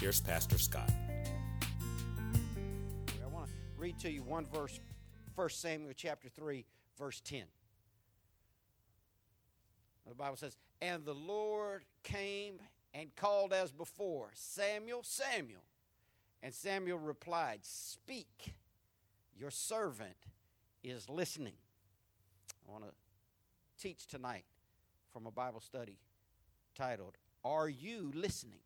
here's Pastor Scott. I want to read to you one verse, 1 Samuel chapter 3, verse 10. The Bible says, And the Lord came and called as before, Samuel, Samuel. And Samuel replied, Speak, your servant is listening. I want to teach tonight from a Bible study titled, Are You Listening?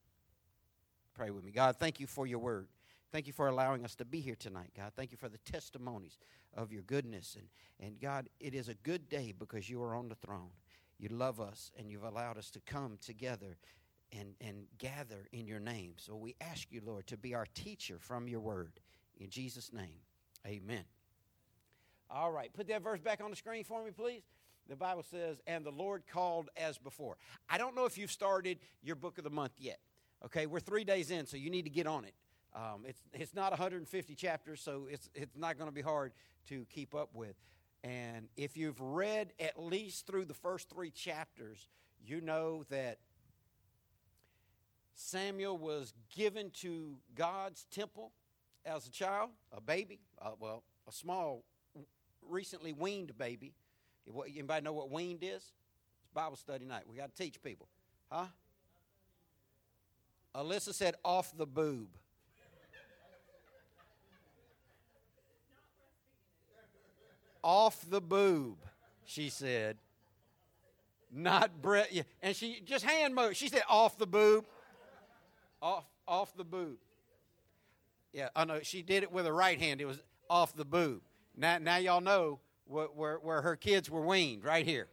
Pray with me. God, thank you for your word. Thank you for allowing us to be here tonight, God. Thank you for the testimonies of your goodness. And, and God, it is a good day because you are on the throne. You love us and you've allowed us to come together and, and gather in your name. So we ask you, Lord, to be our teacher from your word. In Jesus' name, amen. All right, put that verse back on the screen for me, please. The Bible says, and the Lord called as before. I don't know if you've started your book of the month yet. Okay, we're three days in, so you need to get on it. Um, it's, it's not 150 chapters, so it's, it's not going to be hard to keep up with. And if you've read at least through the first three chapters, you know that Samuel was given to God's temple as a child, a baby, uh, well, a small, recently weaned baby. Anybody know what weaned is? It's Bible study night. We got to teach people. Huh? Alyssa said off the boob. off the boob, she said. Not. Yeah. And she just hand motion. She said off the boob. Off off the boob. Yeah, I know. She did it with her right hand. It was off the boob. Now, now y'all know wh- where, where her kids were weaned, right here.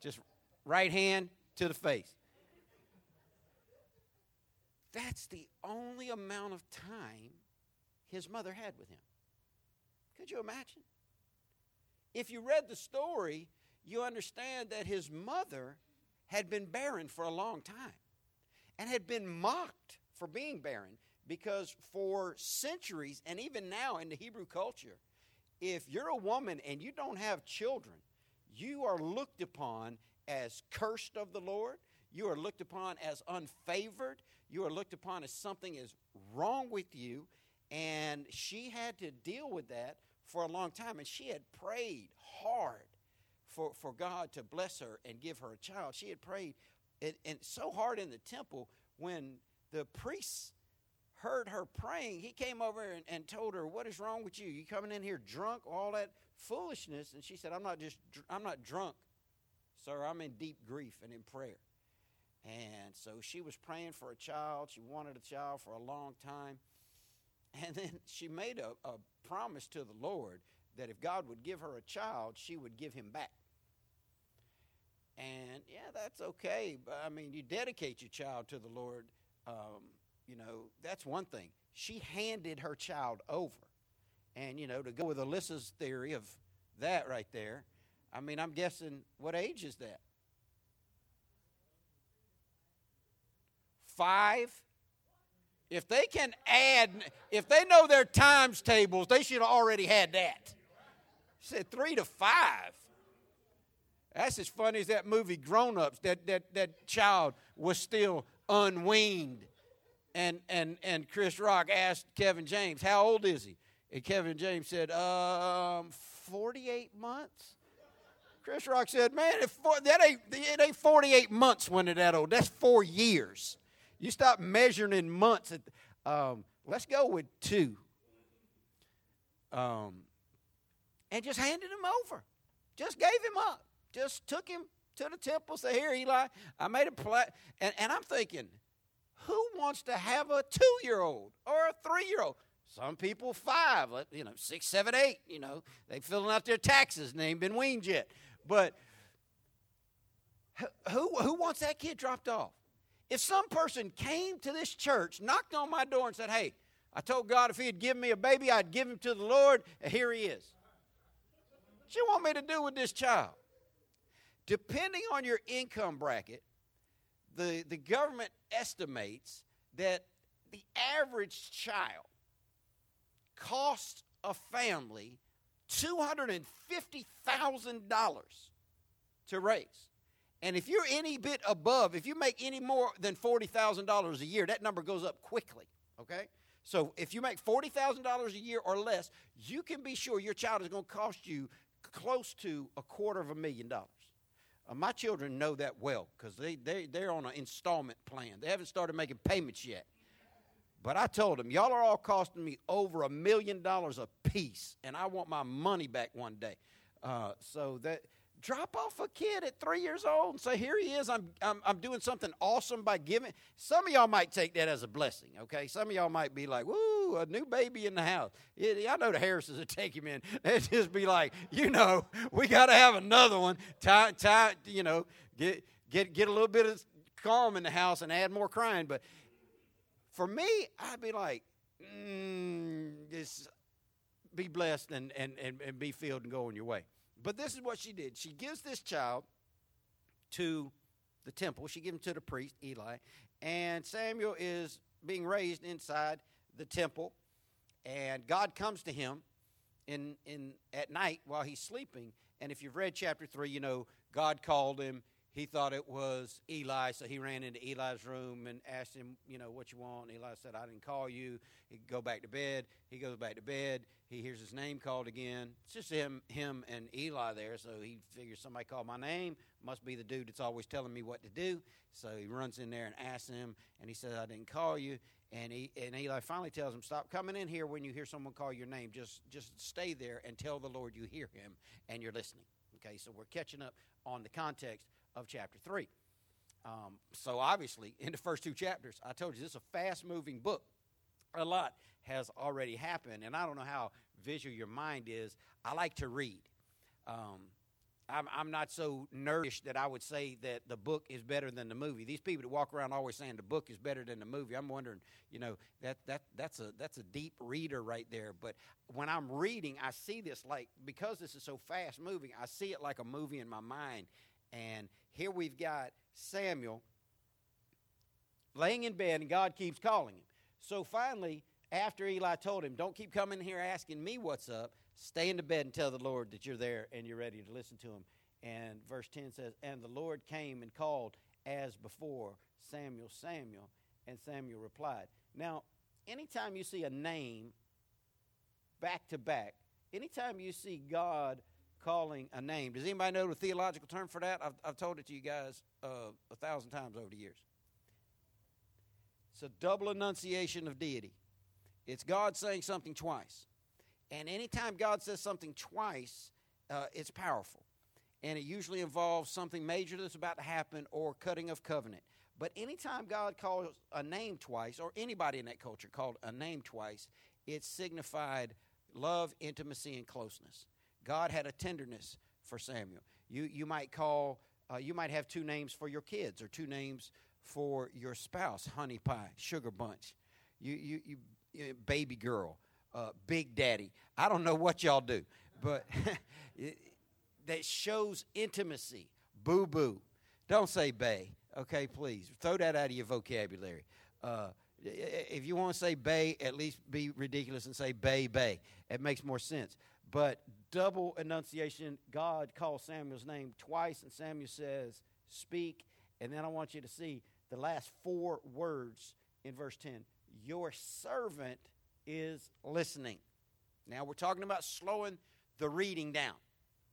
Just right hand to the face. That's the only amount of time his mother had with him. Could you imagine? If you read the story, you understand that his mother had been barren for a long time and had been mocked for being barren because for centuries and even now in the Hebrew culture, if you're a woman and you don't have children, you are looked upon as cursed of the Lord. You are looked upon as unfavored. You are looked upon as something is wrong with you. And she had to deal with that for a long time. And she had prayed hard for, for God to bless her and give her a child. She had prayed and, and so hard in the temple when the priests heard her praying, he came over and, and told her, "What is wrong with you? You coming in here drunk? All that foolishness?" And she said, "I'm not just I'm not drunk, sir. I'm in deep grief and in prayer." And so she was praying for a child. She wanted a child for a long time. And then she made a, a promise to the Lord that if God would give her a child, she would give him back. And yeah, that's okay. But I mean, you dedicate your child to the Lord. Um, you know, that's one thing. She handed her child over. And, you know, to go with Alyssa's theory of that right there, I mean, I'm guessing what age is that? Five? If they can add, if they know their times tables, they should have already had that. Said three to five. That's as funny as that movie Grown Ups. That, that, that child was still unweaned. And, and, and Chris Rock asked Kevin James, How old is he? And Kevin James said, um, 48 months. Chris Rock said, Man, if that ain't, it ain't 48 months when they're that old. That's four years. You stop measuring in months. At, um, let's go with two. Um, and just handed him over. Just gave him up. Just took him to the temple. Say, here, Eli, I made a plan. And, and I'm thinking, who wants to have a two year old or a three year old? Some people five, you know, six, seven, eight. You know, they filling out their taxes and they ain't been weaned yet. But who who wants that kid dropped off? If some person came to this church, knocked on my door, and said, Hey, I told God if He had given me a baby, I'd give him to the Lord, and here he is. What you want me to do with this child? Depending on your income bracket, the, the government estimates that the average child costs a family $250,000 to raise. And if you're any bit above, if you make any more than $40,000 a year, that number goes up quickly, okay? So if you make $40,000 a year or less, you can be sure your child is going to cost you close to a quarter of a million dollars. Uh, my children know that well because they, they, they're on an installment plan. They haven't started making payments yet. But I told them, y'all are all costing me over a million dollars a piece, and I want my money back one day. Uh, so that drop off a kid at three years old and say, Here he is. I'm, I'm, I'm doing something awesome by giving. Some of y'all might take that as a blessing, okay? Some of y'all might be like, Woo, a new baby in the house. It, I know the Harrises would take him in. They'd just be like, You know, we got to have another one. Tie, tie, you know, get, get, get a little bit of calm in the house and add more crying. But for me, I'd be like, mm, Just be blessed and, and, and, and be filled and go on your way. But this is what she did. She gives this child to the temple. She gives him to the priest, Eli. And Samuel is being raised inside the temple. And God comes to him in, in, at night while he's sleeping. And if you've read chapter 3, you know, God called him. He thought it was Eli, so he ran into Eli's room and asked him, you know, what you want. Eli said, I didn't call you. He go back to bed. He goes back to bed. He hears his name called again. It's just him, him and Eli there, so he figures somebody called my name. Must be the dude that's always telling me what to do. So he runs in there and asks him, and he says, I didn't call you. And, he, and Eli finally tells him, Stop coming in here when you hear someone call your name. Just, just stay there and tell the Lord you hear him and you're listening. Okay, so we're catching up on the context of chapter 3. Um, so obviously, in the first two chapters, I told you this is a fast moving book. A lot has already happened, and I don't know how visual your mind is. I like to read. Um, I'm, I'm, not so nerdish that I would say that the book is better than the movie. These people that walk around always saying the book is better than the movie. I'm wondering, you know, that that that's a that's a deep reader right there. But when I'm reading, I see this like because this is so fast moving, I see it like a movie in my mind. And here we've got Samuel laying in bed, and God keeps calling him. So finally, after Eli told him, Don't keep coming here asking me what's up, stay in the bed and tell the Lord that you're there and you're ready to listen to him. And verse 10 says, And the Lord came and called as before, Samuel, Samuel. And Samuel replied. Now, anytime you see a name back to back, anytime you see God calling a name, does anybody know the theological term for that? I've, I've told it to you guys uh, a thousand times over the years. It's a double enunciation of deity. It's God saying something twice. And anytime God says something twice, uh, it's powerful. And it usually involves something major that's about to happen or cutting of covenant. But anytime God calls a name twice, or anybody in that culture called a name twice, it signified love, intimacy, and closeness. God had a tenderness for Samuel. You, you might call, uh, you might have two names for your kids or two names for your spouse honey pie, sugar bunch. You, you, you baby girl, uh, big daddy. I don't know what y'all do, but that shows intimacy. Boo boo. Don't say bay, okay, please. Throw that out of your vocabulary. Uh, if you want to say bay, at least be ridiculous and say bay, bay. It makes more sense. But double enunciation, God calls Samuel's name twice, and Samuel says, Speak. And then I want you to see the last four words in verse 10 your servant is listening. Now, we're talking about slowing the reading down.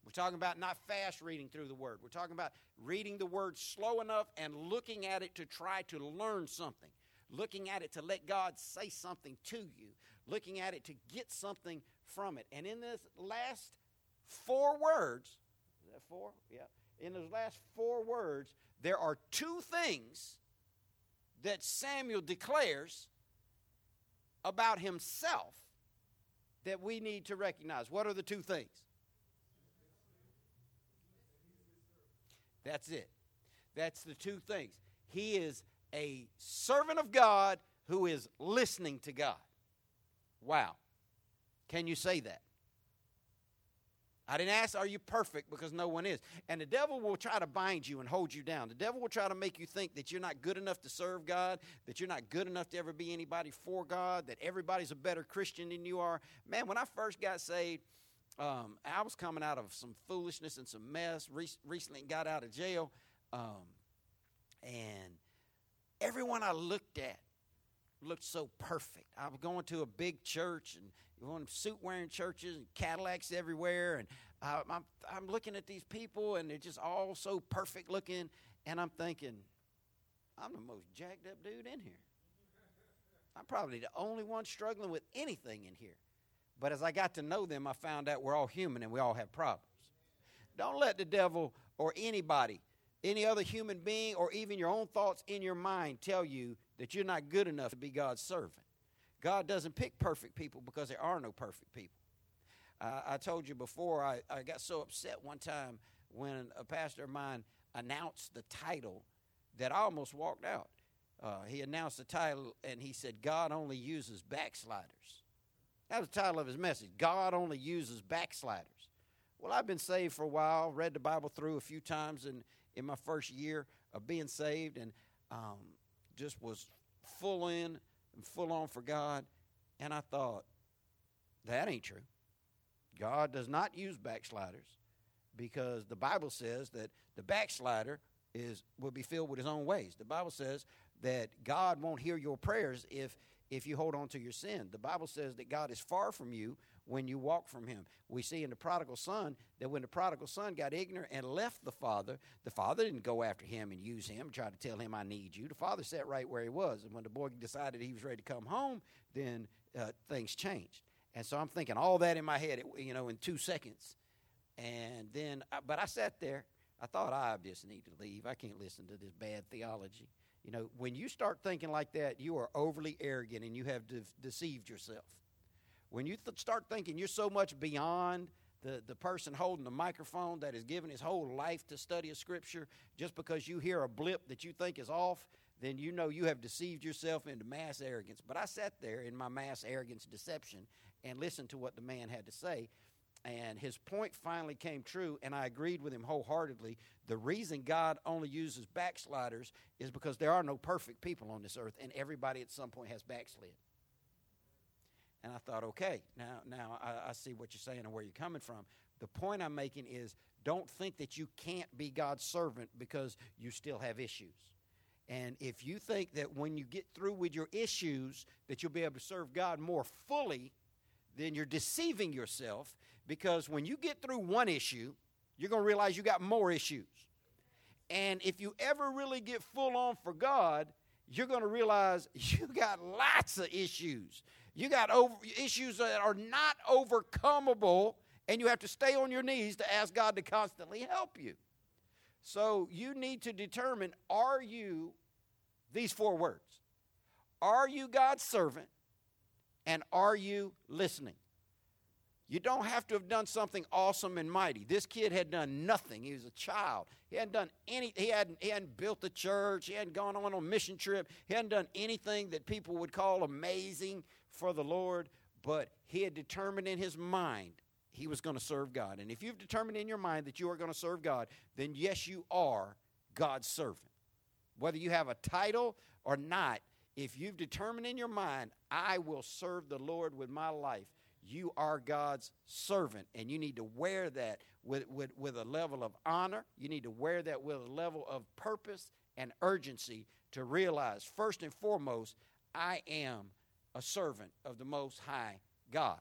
We're talking about not fast reading through the word. We're talking about reading the word slow enough and looking at it to try to learn something, looking at it to let God say something to you, looking at it to get something from it. And in this last four words, is that four? Yeah. In those last four words, there are two things that Samuel declares about himself that we need to recognize. What are the two things? That's it. That's the two things. He is a servant of God who is listening to God. Wow. Can you say that? I didn't ask, are you perfect? Because no one is. And the devil will try to bind you and hold you down. The devil will try to make you think that you're not good enough to serve God, that you're not good enough to ever be anybody for God, that everybody's a better Christian than you are. Man, when I first got saved, um, I was coming out of some foolishness and some mess. Re- recently got out of jail. Um, and everyone I looked at looked so perfect. I was going to a big church and going to suit wearing churches and Cadillacs everywhere. And uh, I'm, I'm looking at these people and they're just all so perfect looking. And I'm thinking, I'm the most jacked up dude in here. I'm probably the only one struggling with anything in here. But as I got to know them, I found out we're all human and we all have problems. Don't let the devil or anybody, any other human being, or even your own thoughts in your mind tell you that you're not good enough to be God's servant. God doesn't pick perfect people because there are no perfect people. Uh, I told you before, I, I got so upset one time when a pastor of mine announced the title that I almost walked out. Uh, he announced the title and he said, God only uses backsliders. That was the title of his message God only uses backsliders. Well, I've been saved for a while, read the Bible through a few times in, in my first year of being saved, and um, just was full in and full on for God. And I thought, that ain't true. God does not use backsliders because the Bible says that the backslider is will be filled with his own ways. The Bible says that God won't hear your prayers if if you hold on to your sin. The Bible says that God is far from you when you walk from him. We see in the prodigal son that when the prodigal son got ignorant and left the father, the father didn't go after him and use him, try to tell him, I need you. The father sat right where he was. And when the boy decided he was ready to come home, then uh, things changed. And so I'm thinking all that in my head, you know, in two seconds. And then, uh, but I sat there. I thought I just need to leave. I can't listen to this bad theology. You know, when you start thinking like that, you are overly arrogant and you have de- deceived yourself. When you th- start thinking you're so much beyond the, the person holding the microphone that has given his whole life to study a scripture, just because you hear a blip that you think is off, then you know you have deceived yourself into mass arrogance. But I sat there in my mass arrogance deception and listened to what the man had to say. And his point finally came true, and I agreed with him wholeheartedly. The reason God only uses backsliders is because there are no perfect people on this earth, and everybody at some point has backslid. And I thought, okay, now, now I, I see what you're saying and where you're coming from. The point I'm making is don't think that you can't be God's servant because you still have issues. And if you think that when you get through with your issues that you'll be able to serve God more fully, then you're deceiving yourself because when you get through one issue, you're going to realize you got more issues. And if you ever really get full on for God, you're going to realize you got lots of issues. You got over, issues that are not overcomable, and you have to stay on your knees to ask God to constantly help you. So you need to determine are you, these four words, are you God's servant, and are you listening? You don't have to have done something awesome and mighty. This kid had done nothing. He was a child. He hadn't done any. He hadn't. He hadn't built a church. He hadn't gone on a mission trip. He hadn't done anything that people would call amazing for the Lord. But he had determined in his mind he was going to serve God. And if you've determined in your mind that you are going to serve God, then yes, you are God's servant. Whether you have a title or not, if you've determined in your mind, I will serve the Lord with my life, you are God's servant. And you need to wear that with, with, with a level of honor. You need to wear that with a level of purpose and urgency to realize, first and foremost, I am a servant of the Most High God.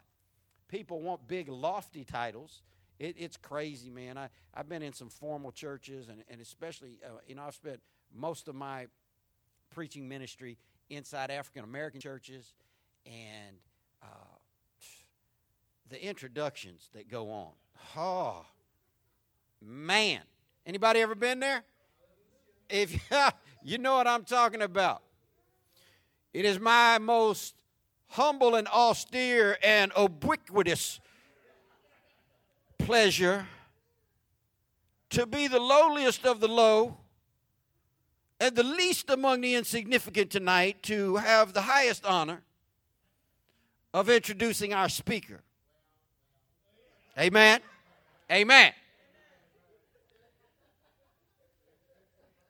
People want big, lofty titles. It, it's crazy, man. I, I've been in some formal churches, and, and especially, uh, you know, I've spent most of my preaching ministry inside African American churches, and uh, the introductions that go on. Oh, man. Anybody ever been there? If you know what I'm talking about. It is my most humble and austere and ubiquitous pleasure to be the lowliest of the low, and the least among the insignificant tonight to have the highest honor of introducing our speaker. Amen. Amen.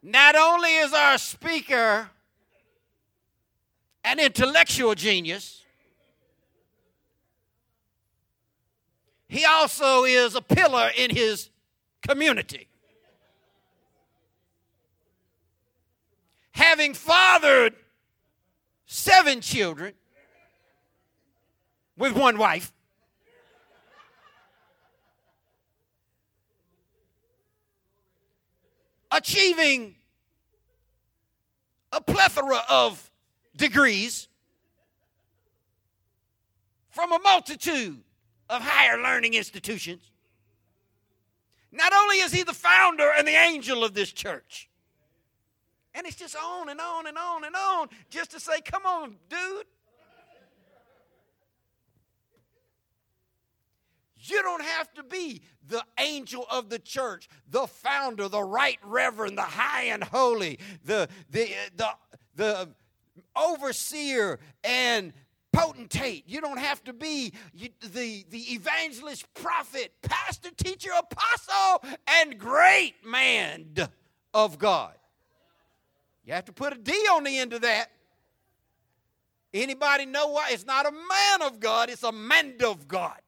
Not only is our speaker an intellectual genius, he also is a pillar in his community. Having fathered seven children with one wife, achieving a plethora of degrees from a multitude of higher learning institutions. Not only is he the founder and the angel of this church, and it's just on and on and on and on just to say, come on, dude. You don't have to be the angel of the church, the founder, the right reverend, the high and holy, the, the, the, the overseer and potentate. You don't have to be the, the evangelist, prophet, pastor, teacher, apostle, and great man of God. You have to put a D on the end of that. Anybody know why? It's not a man of God, it's a man of God.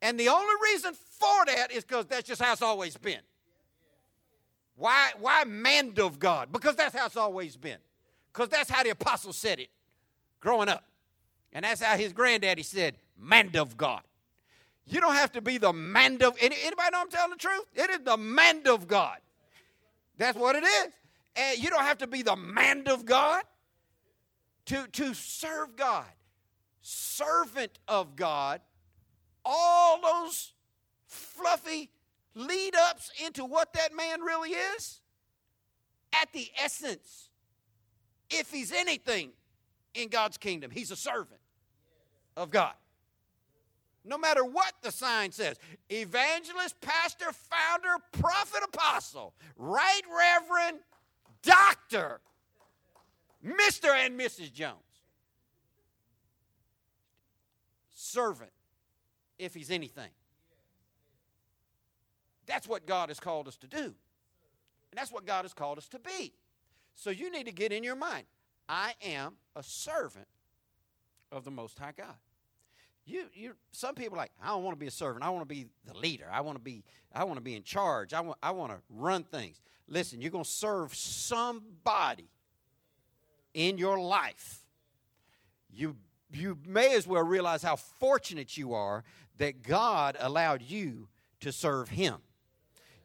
And the only reason for that is because that's just how it's always been. Why, why man of God? Because that's how it's always been. Because that's how the apostle said it growing up. And that's how his granddaddy said, man of God. You don't have to be the man of anybody know I'm telling the truth? It is the man of God. That's what it is. And you don't have to be the man of God to, to serve God. Servant of God all those fluffy lead ups into what that man really is? At the essence, if he's anything in God's kingdom, he's a servant of God. No matter what the sign says evangelist, pastor, founder, prophet, apostle, right reverend, doctor, Mr. and Mrs. Jones. Servant if he's anything. That's what God has called us to do. And that's what God has called us to be. So you need to get in your mind I am a servant of the Most High God. You, you, some people like, I don't want to be a servant. I want to be the leader. I want to be, I want to be in charge. I want, I want to run things. Listen, you're going to serve somebody in your life. You, you may as well realize how fortunate you are that God allowed you to serve Him.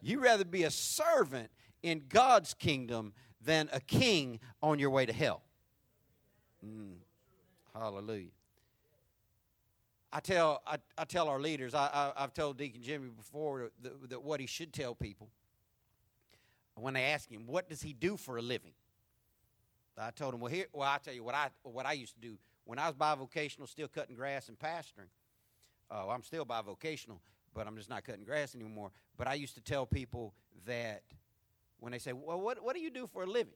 You rather be a servant in God's kingdom than a king on your way to hell. Mm. Hallelujah. I tell, I, I tell our leaders, I, I, have told Deacon Jimmy before that, that what he should tell people when they ask him, what does he do for a living? I told him, well, here, well, I tell you what I, what I used to do when I was bivocational, still cutting grass and pastoring. Uh, I'm still bivocational, but I'm just not cutting grass anymore. But I used to tell people that when they say, Well, what, what do you do for a living?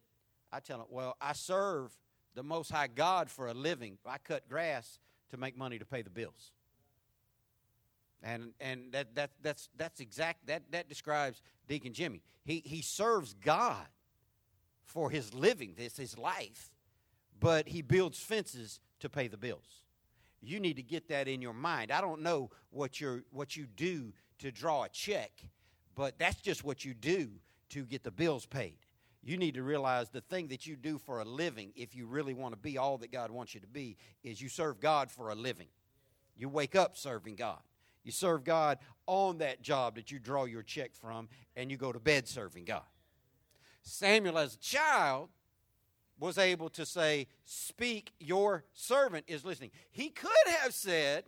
I tell them, Well, I serve the Most High God for a living. I cut grass to make money to pay the bills. And, and that, that, that's, that's exact, that, that describes Deacon Jimmy. He, he serves God for his living, this his life, but he builds fences to pay the bills. You need to get that in your mind. I don't know what you what you do to draw a check, but that's just what you do to get the bills paid. You need to realize the thing that you do for a living, if you really want to be all that God wants you to be, is you serve God for a living. You wake up serving God. You serve God on that job that you draw your check from, and you go to bed serving God. Samuel, as a child, was able to say, Speak, your servant is listening. He could have said,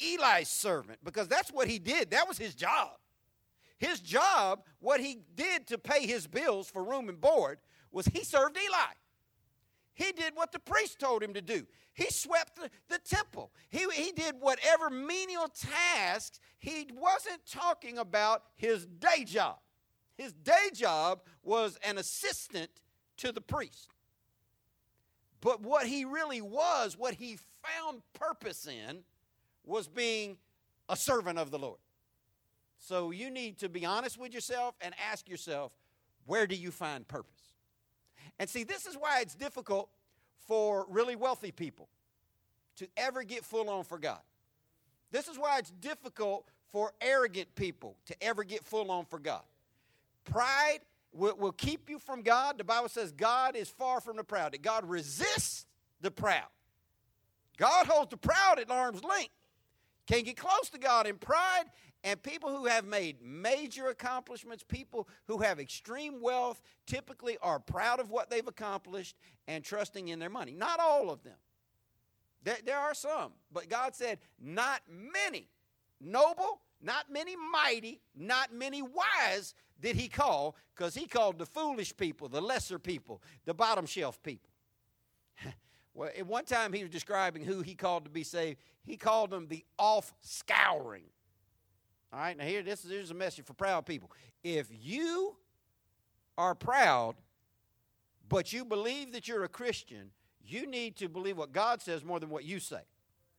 Eli's servant, because that's what he did. That was his job. His job, what he did to pay his bills for room and board, was he served Eli. He did what the priest told him to do. He swept the, the temple. He, he did whatever menial tasks. He wasn't talking about his day job. His day job was an assistant to the priest. But what he really was, what he found purpose in, was being a servant of the Lord. So you need to be honest with yourself and ask yourself, where do you find purpose? And see, this is why it's difficult for really wealthy people to ever get full on for God. This is why it's difficult for arrogant people to ever get full on for God. Pride will, will keep you from God. The Bible says God is far from the proud, that God resists the proud. God holds the proud at arm's length. Can't get close to God in pride. And people who have made major accomplishments, people who have extreme wealth, typically are proud of what they've accomplished and trusting in their money. Not all of them. There, there are some, but God said, not many. Noble, not many mighty, not many wise did he call, because he called the foolish people, the lesser people, the bottom shelf people. well, at one time he was describing who he called to be saved. He called them the off scouring. All right, now here, this is a message for proud people. If you are proud, but you believe that you're a Christian, you need to believe what God says more than what you say.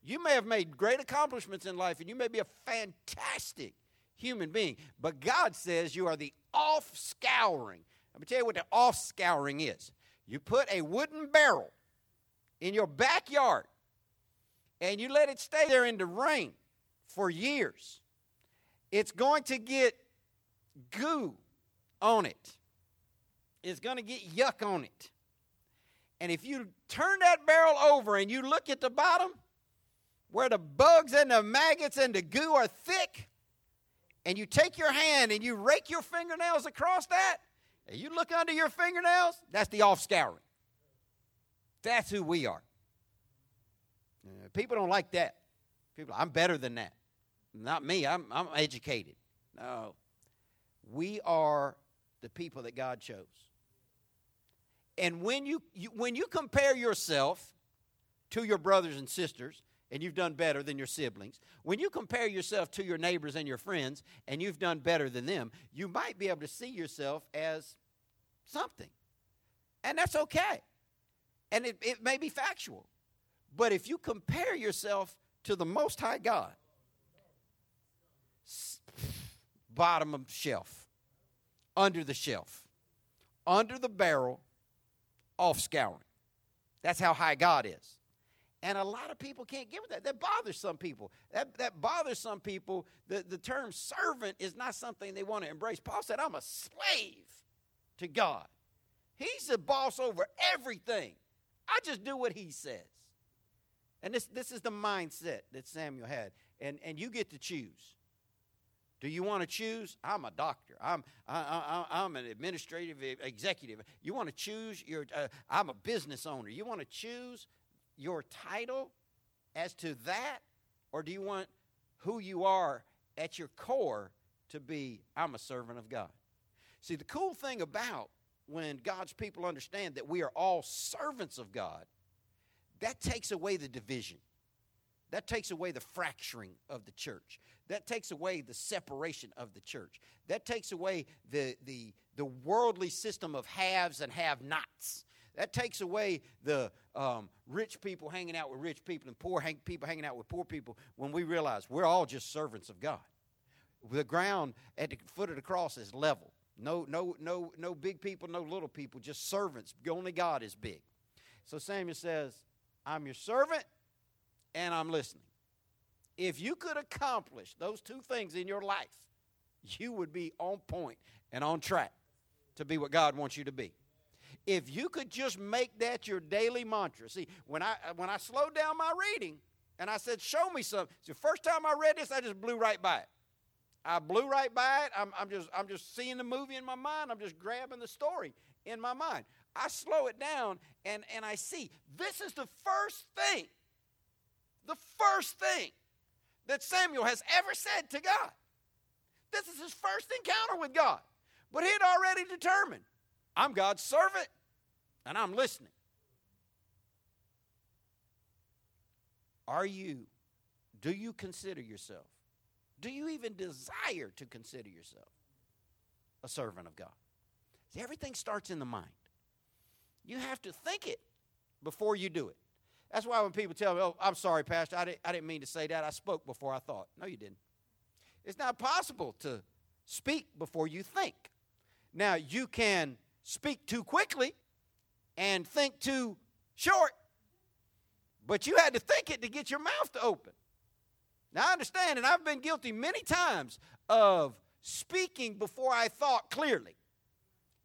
You may have made great accomplishments in life and you may be a fantastic human being, but God says you are the off scouring. Let me tell you what the off scouring is. You put a wooden barrel in your backyard and you let it stay there in the rain for years. It's going to get goo on it. It's going to get yuck on it. And if you turn that barrel over and you look at the bottom, where the bugs and the maggots and the goo are thick, and you take your hand and you rake your fingernails across that, and you look under your fingernails, that's the off scouring. That's who we are. Uh, people don't like that. People, I'm better than that. Not me, I'm, I'm educated. No. We are the people that God chose. And when you, you, when you compare yourself to your brothers and sisters, and you've done better than your siblings, when you compare yourself to your neighbors and your friends, and you've done better than them, you might be able to see yourself as something. And that's okay. And it, it may be factual. But if you compare yourself to the Most High God, bottom of shelf, under the shelf, under the barrel, off scouring. That's how high God is. And a lot of people can't give it that. That bothers some people. That, that bothers some people. The, the term servant is not something they want to embrace. Paul said, I'm a slave to God. He's the boss over everything. I just do what he says. And this, this is the mindset that Samuel had. And, and you get to choose. Do you want to choose? I'm a doctor. I'm, I, I, I'm an administrative executive. You want to choose your, uh, I'm a business owner. You want to choose your title as to that? Or do you want who you are at your core to be, I'm a servant of God? See, the cool thing about when God's people understand that we are all servants of God, that takes away the division. That takes away the fracturing of the church. That takes away the separation of the church. That takes away the, the, the worldly system of haves and have nots. That takes away the um, rich people hanging out with rich people and poor hang- people hanging out with poor people when we realize we're all just servants of God. The ground at the foot of the cross is level. No, no, no, no big people, no little people, just servants. Only God is big. So Samuel says, I'm your servant and I'm listening. If you could accomplish those two things in your life, you would be on point and on track to be what God wants you to be. If you could just make that your daily mantra. See, when I uh, when I slowed down my reading and I said, "Show me something," the first time I read this, I just blew right by it. I blew right by it. I'm, I'm just I'm just seeing the movie in my mind. I'm just grabbing the story in my mind. I slow it down and and I see this is the first thing the first thing that Samuel has ever said to God. This is his first encounter with God. But he had already determined I'm God's servant and I'm listening. Are you, do you consider yourself, do you even desire to consider yourself a servant of God? See, everything starts in the mind. You have to think it before you do it. That's why when people tell me, oh, I'm sorry, Pastor, I didn't, I didn't mean to say that. I spoke before I thought. No, you didn't. It's not possible to speak before you think. Now, you can speak too quickly and think too short, but you had to think it to get your mouth to open. Now, I understand, and I've been guilty many times of speaking before I thought clearly.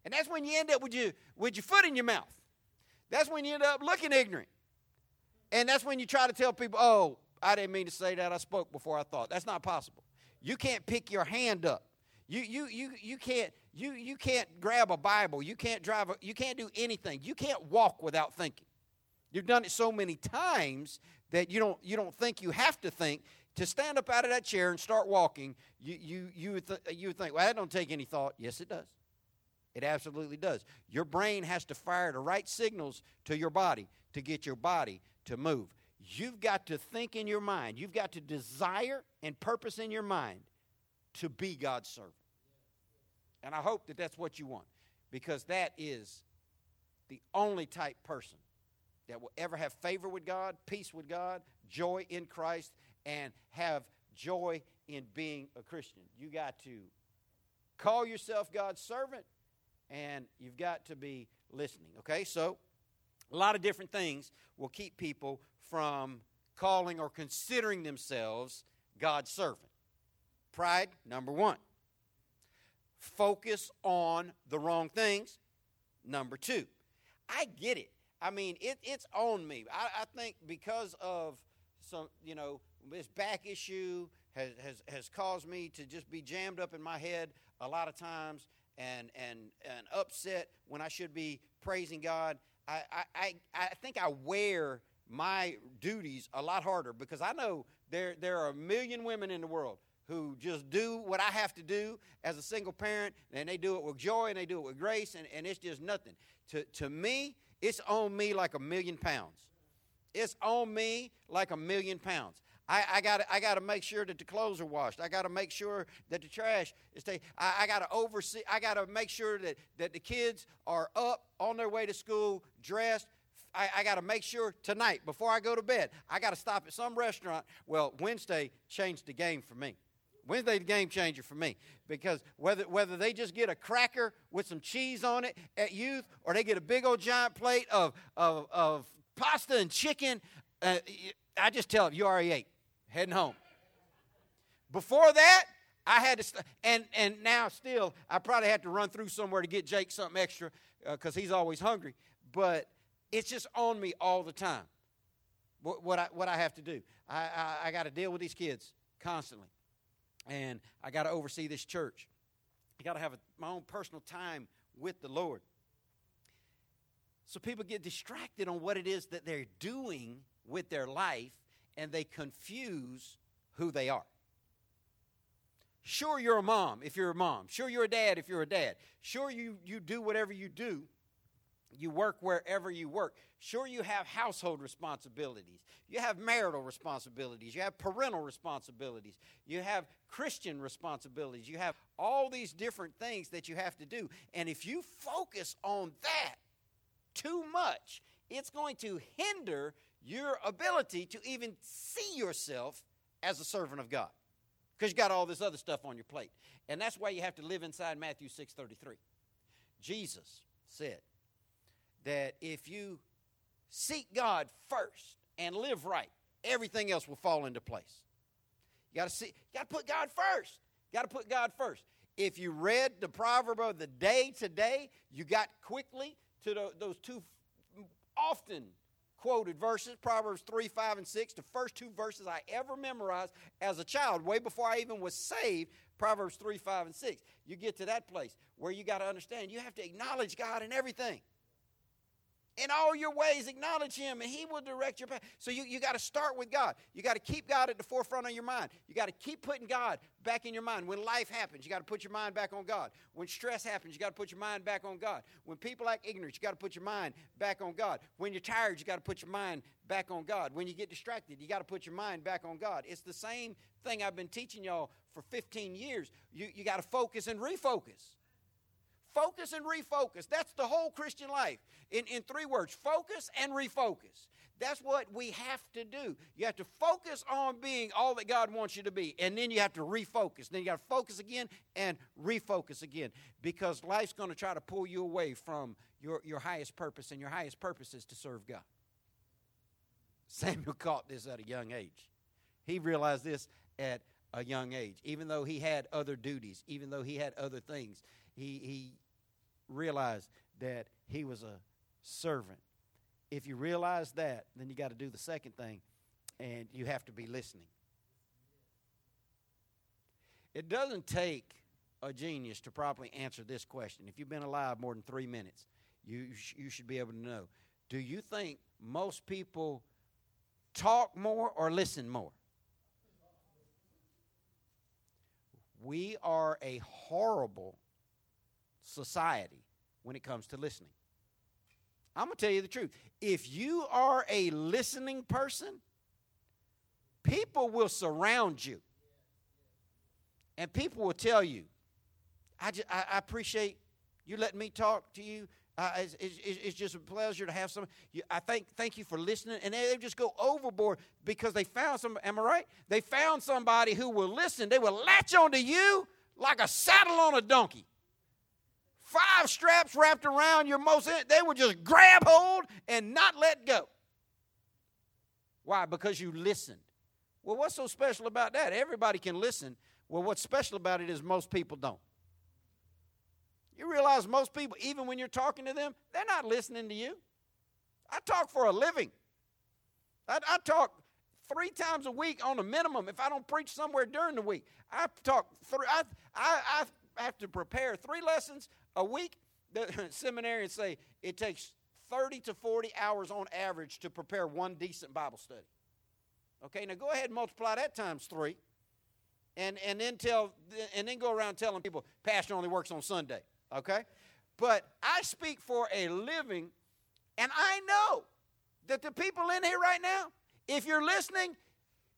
And that's when you end up with your, with your foot in your mouth. That's when you end up looking ignorant. And that's when you try to tell people, oh, I didn't mean to say that. I spoke before I thought. That's not possible. You can't pick your hand up. You, you, you, you, can't, you, you can't grab a Bible. You can't drive. A, you can't do anything. You can't walk without thinking. You've done it so many times that you don't, you don't think you have to think. To stand up out of that chair and start walking, you, you, you, th- you would think, well, that don't take any thought. Yes, it does. It absolutely does. Your brain has to fire the right signals to your body to get your body to move. You've got to think in your mind, you've got to desire and purpose in your mind to be God's servant. And I hope that that's what you want because that is the only type person that will ever have favor with God, peace with God, joy in Christ, and have joy in being a Christian. You got to call yourself God's servant and you've got to be listening. Okay, so a lot of different things will keep people from calling or considering themselves God's servant. Pride, number one. Focus on the wrong things, number two. I get it. I mean, it, it's on me. I, I think because of some, you know, this back issue has, has, has caused me to just be jammed up in my head a lot of times and, and, and upset when I should be praising God. I, I, I think I wear my duties a lot harder because I know there, there are a million women in the world who just do what I have to do as a single parent, and they do it with joy and they do it with grace, and, and it's just nothing. To, to me, it's on me like a million pounds. It's on me like a million pounds. I, I got I got to make sure that the clothes are washed. I got to make sure that the trash is taken. I, I got to oversee. I got to make sure that that the kids are up on their way to school, dressed. I, I got to make sure tonight before I go to bed. I got to stop at some restaurant. Well, Wednesday changed the game for me. Wednesday the game changer for me because whether whether they just get a cracker with some cheese on it at youth or they get a big old giant plate of of, of pasta and chicken, uh, I just tell them you already ate heading home. Before that, I had to, st- and and now still, I probably have to run through somewhere to get Jake something extra because uh, he's always hungry. But it's just on me all the time. What, what I what I have to do, I I, I got to deal with these kids constantly, and I got to oversee this church. I got to have a, my own personal time with the Lord. So people get distracted on what it is that they're doing with their life and they confuse who they are. Sure, you're a mom if you're a mom. Sure, you're a dad if you're a dad. Sure, you, you do whatever you do. You work wherever you work. Sure, you have household responsibilities. You have marital responsibilities. You have parental responsibilities. You have Christian responsibilities. You have all these different things that you have to do. And if you focus on that too much, it's going to hinder your ability to even see yourself as a servant of God because you got all this other stuff on your plate. And that's why you have to live inside Matthew 6:33. Jesus said that if you seek God first and live right, everything else will fall into place. You got to see you got to put God first. Got to put God first. If you read the proverb of the day today, you got quickly to the, those two mm, often quoted verses Proverbs 3, 5, and 6, the first two verses I ever memorized as a child, way before I even was saved. Proverbs 3, 5, and 6. You get to that place where you got to understand you have to acknowledge God in everything. In all your ways, acknowledge Him, and He will direct your path. So you, you got to start with God. You got to keep God at the forefront of your mind. You got to keep putting God back in your mind. When life happens, you got to put your mind back on God. When stress happens, you got to put your mind back on God. When people act ignorant, you got to put your mind back on God. When you're tired, you got to put your mind back on God. When you get distracted, you got to put your mind back on God. It's the same thing I've been teaching y'all for 15 years. You, you got to focus and refocus. Focus and refocus. That's the whole Christian life. In, in three words focus and refocus. That's what we have to do. You have to focus on being all that God wants you to be, and then you have to refocus. Then you got to focus again and refocus again because life's going to try to pull you away from your, your highest purpose, and your highest purpose is to serve God. Samuel caught this at a young age. He realized this at a young age. Even though he had other duties, even though he had other things, he, he realized that he was a servant. If you realize that, then you got to do the second thing, and you have to be listening. It doesn't take a genius to properly answer this question. If you've been alive more than three minutes, you, you should be able to know. Do you think most people talk more or listen more? We are a horrible society when it comes to listening. I'm going to tell you the truth. If you are a listening person, people will surround you. And people will tell you, I, just, I, I appreciate you letting me talk to you. Uh, it's, it's, it's, just a pleasure to have some. I thank thank you for listening, and they just go overboard because they found some. Am I right? They found somebody who will listen. They will latch onto you like a saddle on a donkey. Five straps wrapped around your most. They would just grab hold and not let go. Why? Because you listened. Well, what's so special about that? Everybody can listen. Well, what's special about it is most people don't. You realize most people, even when you're talking to them, they're not listening to you. I talk for a living. I, I talk three times a week on a minimum if I don't preach somewhere during the week. I talk three, I, I, I have to prepare three lessons a week. The seminarians say it takes 30 to 40 hours on average to prepare one decent Bible study. Okay, now go ahead and multiply that times three. And, and then tell and then go around telling people pastor only works on Sunday okay? But I speak for a living, and I know that the people in here right now, if you're listening,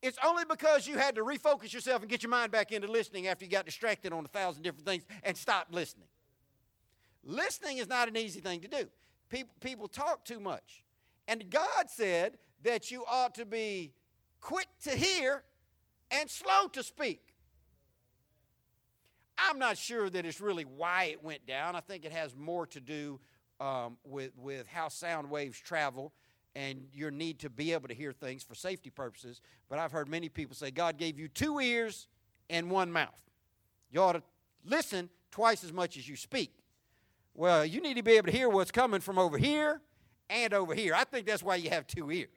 it's only because you had to refocus yourself and get your mind back into listening after you got distracted on a thousand different things and stop listening. Listening is not an easy thing to do. People, people talk too much. And God said that you ought to be quick to hear and slow to speak. I'm not sure that it's really why it went down. I think it has more to do um, with, with how sound waves travel and your need to be able to hear things for safety purposes. But I've heard many people say God gave you two ears and one mouth. You ought to listen twice as much as you speak. Well, you need to be able to hear what's coming from over here and over here. I think that's why you have two ears.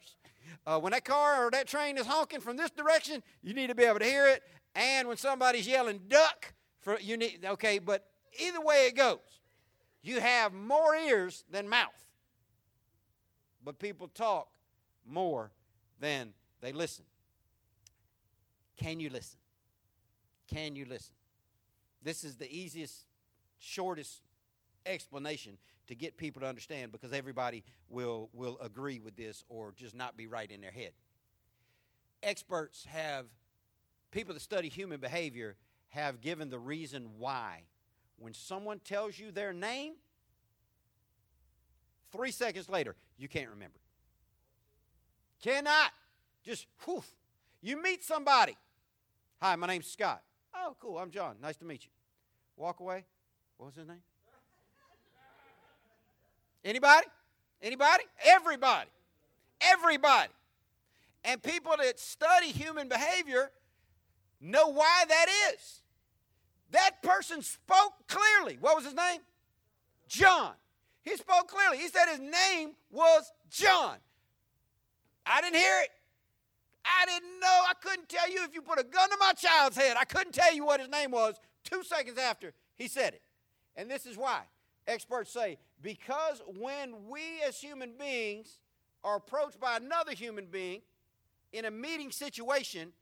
Uh, when that car or that train is honking from this direction, you need to be able to hear it. And when somebody's yelling duck, for you need okay, but either way it goes, you have more ears than mouth. But people talk more than they listen. Can you listen? Can you listen? This is the easiest, shortest explanation to get people to understand because everybody will, will agree with this or just not be right in their head. Experts have, people that study human behavior have given the reason why. When someone tells you their name, three seconds later, you can't remember. Cannot. Just whew. You meet somebody. Hi, my name's Scott. Oh, cool. I'm John. Nice to meet you. Walk away. What was his name? Anybody? Anybody? Everybody. Everybody. And people that study human behavior know why that is. That person spoke clearly. What was his name? John. He spoke clearly. He said his name was John. I didn't hear it. I didn't know. I couldn't tell you if you put a gun to my child's head. I couldn't tell you what his name was two seconds after he said it. And this is why. Experts say because when we as human beings are approached by another human being in a meeting situation,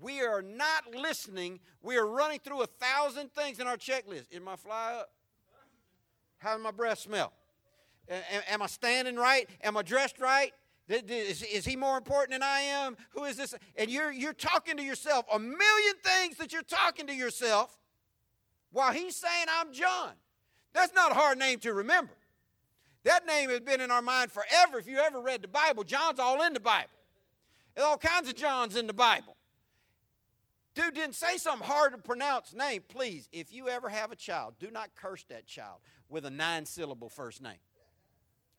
we are not listening. We are running through a thousand things in our checklist. Is my fly up? How does my breath smell? Am I standing right? Am I dressed right? Is, he more important than I am? Who is this? And you're, you're talking to yourself a million things that you're talking to yourself while he's saying, I'm John. That's not a hard name to remember. That name has been in our mind forever. If you ever read the Bible, John's all in the Bible. There's all kinds of Johns in the Bible. Dude didn't say some hard to pronounce name. Please, if you ever have a child, do not curse that child with a nine syllable first name.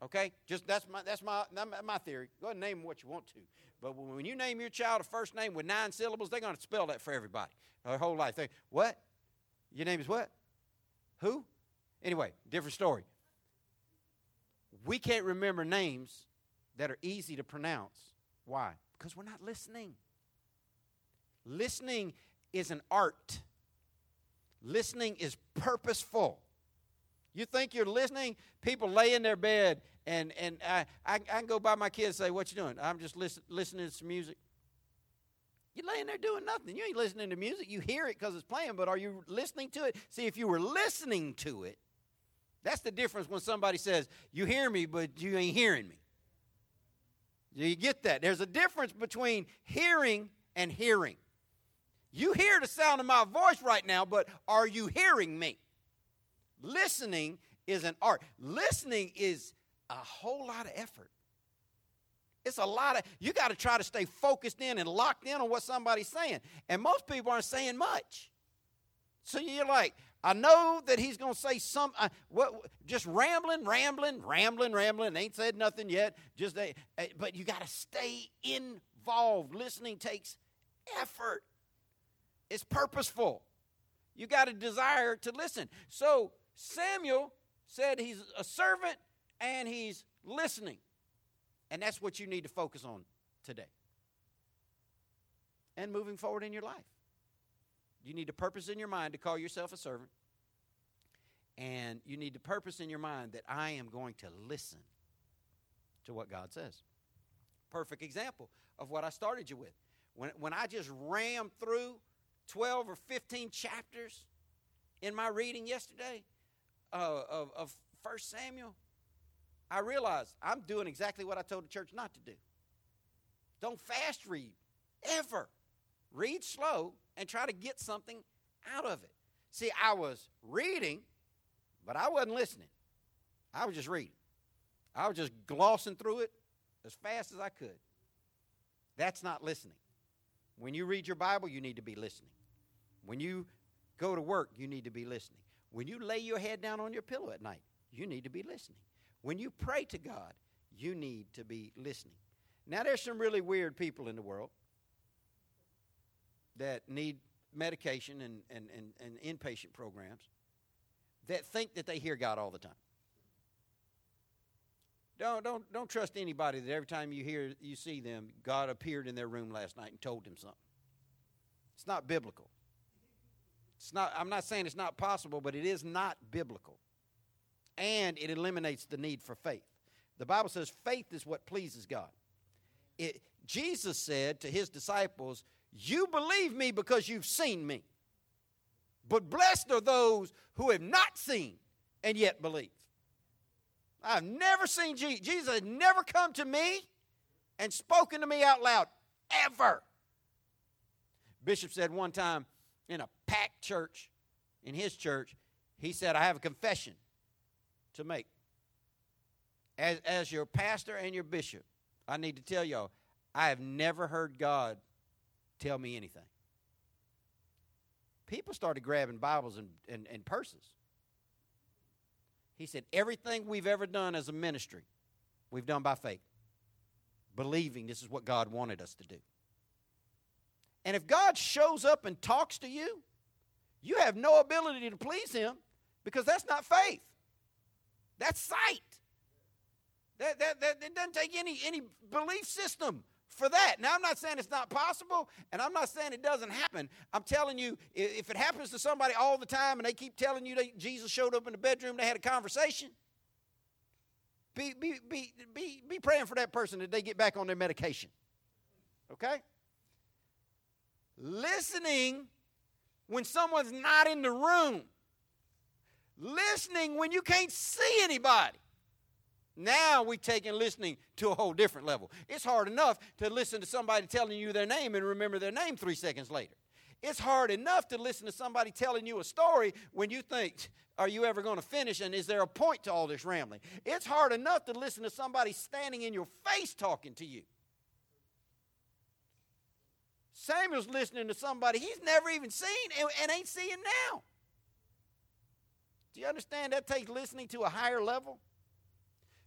Okay? Just that's my that's my my theory. Go ahead and name what you want to. But when you name your child a first name with nine syllables, they're going to spell that for everybody. Their whole life. They, what? Your name is what? Who? Anyway, different story. We can't remember names that are easy to pronounce. Why? Because we're not listening. Listening is an art. Listening is purposeful. You think you're listening? People lay in their bed, and, and I, I, I can go by my kids and say, What you doing? I'm just listen, listening to some music. You're laying there doing nothing. You ain't listening to music. You hear it because it's playing, but are you listening to it? See, if you were listening to it, that's the difference when somebody says, You hear me, but you ain't hearing me. You get that? There's a difference between hearing and hearing. You hear the sound of my voice right now, but are you hearing me? Listening is an art. Listening is a whole lot of effort. It's a lot of, you got to try to stay focused in and locked in on what somebody's saying. And most people aren't saying much. So you're like, I know that he's going to say some, uh, what, just rambling, rambling, rambling, rambling. Ain't said nothing yet. Just, uh, but you got to stay involved. Listening takes effort. It's purposeful. You got a desire to listen. So Samuel said he's a servant and he's listening. And that's what you need to focus on today. And moving forward in your life. You need a purpose in your mind to call yourself a servant. And you need the purpose in your mind that I am going to listen to what God says. Perfect example of what I started you with. When, when I just rammed through 12 or 15 chapters in my reading yesterday uh, of, of 1 Samuel, I realized I'm doing exactly what I told the church not to do. Don't fast read, ever. Read slow and try to get something out of it. See, I was reading, but I wasn't listening. I was just reading. I was just glossing through it as fast as I could. That's not listening. When you read your Bible, you need to be listening. When you go to work, you need to be listening. When you lay your head down on your pillow at night, you need to be listening. When you pray to God, you need to be listening. Now, there's some really weird people in the world that need medication and, and, and, and inpatient programs that think that they hear God all the time. Don't, don't, don't trust anybody that every time you hear you see them, God appeared in their room last night and told them something. It's not biblical. It's not, I'm not saying it's not possible, but it is not biblical. And it eliminates the need for faith. The Bible says faith is what pleases God. It, Jesus said to his disciples, You believe me because you've seen me. But blessed are those who have not seen and yet believe. I've never seen Jesus. Jesus never come to me and spoken to me out loud, ever. Bishop said one time, in a packed church, in his church, he said, I have a confession to make. As, as your pastor and your bishop, I need to tell y'all, I have never heard God tell me anything. People started grabbing Bibles and, and, and purses. He said, Everything we've ever done as a ministry, we've done by faith, believing this is what God wanted us to do. And if God shows up and talks to you, you have no ability to please Him because that's not faith. That's sight. That, that, that, it doesn't take any, any belief system for that. Now, I'm not saying it's not possible, and I'm not saying it doesn't happen. I'm telling you, if it happens to somebody all the time and they keep telling you that Jesus showed up in the bedroom, they had a conversation, be, be, be, be, be praying for that person that they get back on their medication. Okay? Listening when someone's not in the room. Listening when you can't see anybody. Now we've taken listening to a whole different level. It's hard enough to listen to somebody telling you their name and remember their name three seconds later. It's hard enough to listen to somebody telling you a story when you think, are you ever going to finish? And is there a point to all this rambling? It's hard enough to listen to somebody standing in your face talking to you. Samuel's listening to somebody he's never even seen and ain't seeing now. Do you understand that takes listening to a higher level?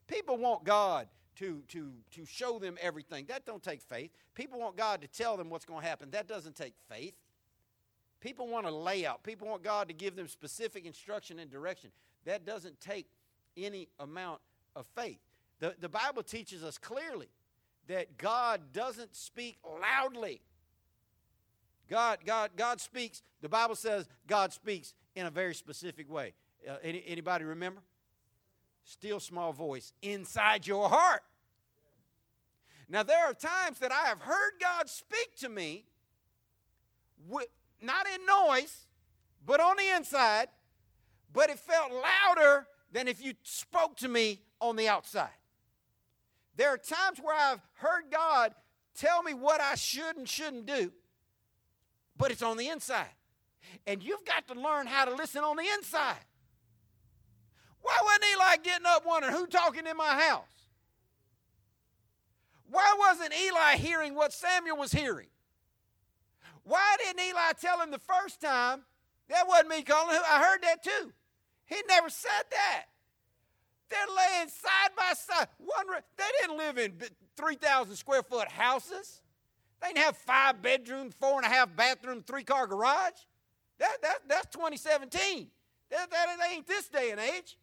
People want God to, to, to show them everything. That don't take faith. People want God to tell them what's going to happen. That doesn't take faith. People want a layout. People want God to give them specific instruction and direction. That doesn't take any amount of faith. The, the Bible teaches us clearly that God doesn't speak loudly. God, God, God speaks, the Bible says God speaks in a very specific way. Uh, any, anybody remember? Still small voice inside your heart. Now, there are times that I have heard God speak to me, with, not in noise, but on the inside, but it felt louder than if you spoke to me on the outside. There are times where I've heard God tell me what I should and shouldn't do, but it's on the inside. And you've got to learn how to listen on the inside. Why wasn't Eli getting up wondering who talking in my house? Why wasn't Eli hearing what Samuel was hearing? Why didn't Eli tell him the first time? That wasn't me calling. I heard that too. He never said that. They're laying side by side. One, they didn't live in 3,000 square foot houses. They didn't have five bedroom, four and a half bathroom, three car garage. That, that, that's 2017. That, that, that ain't this day and age.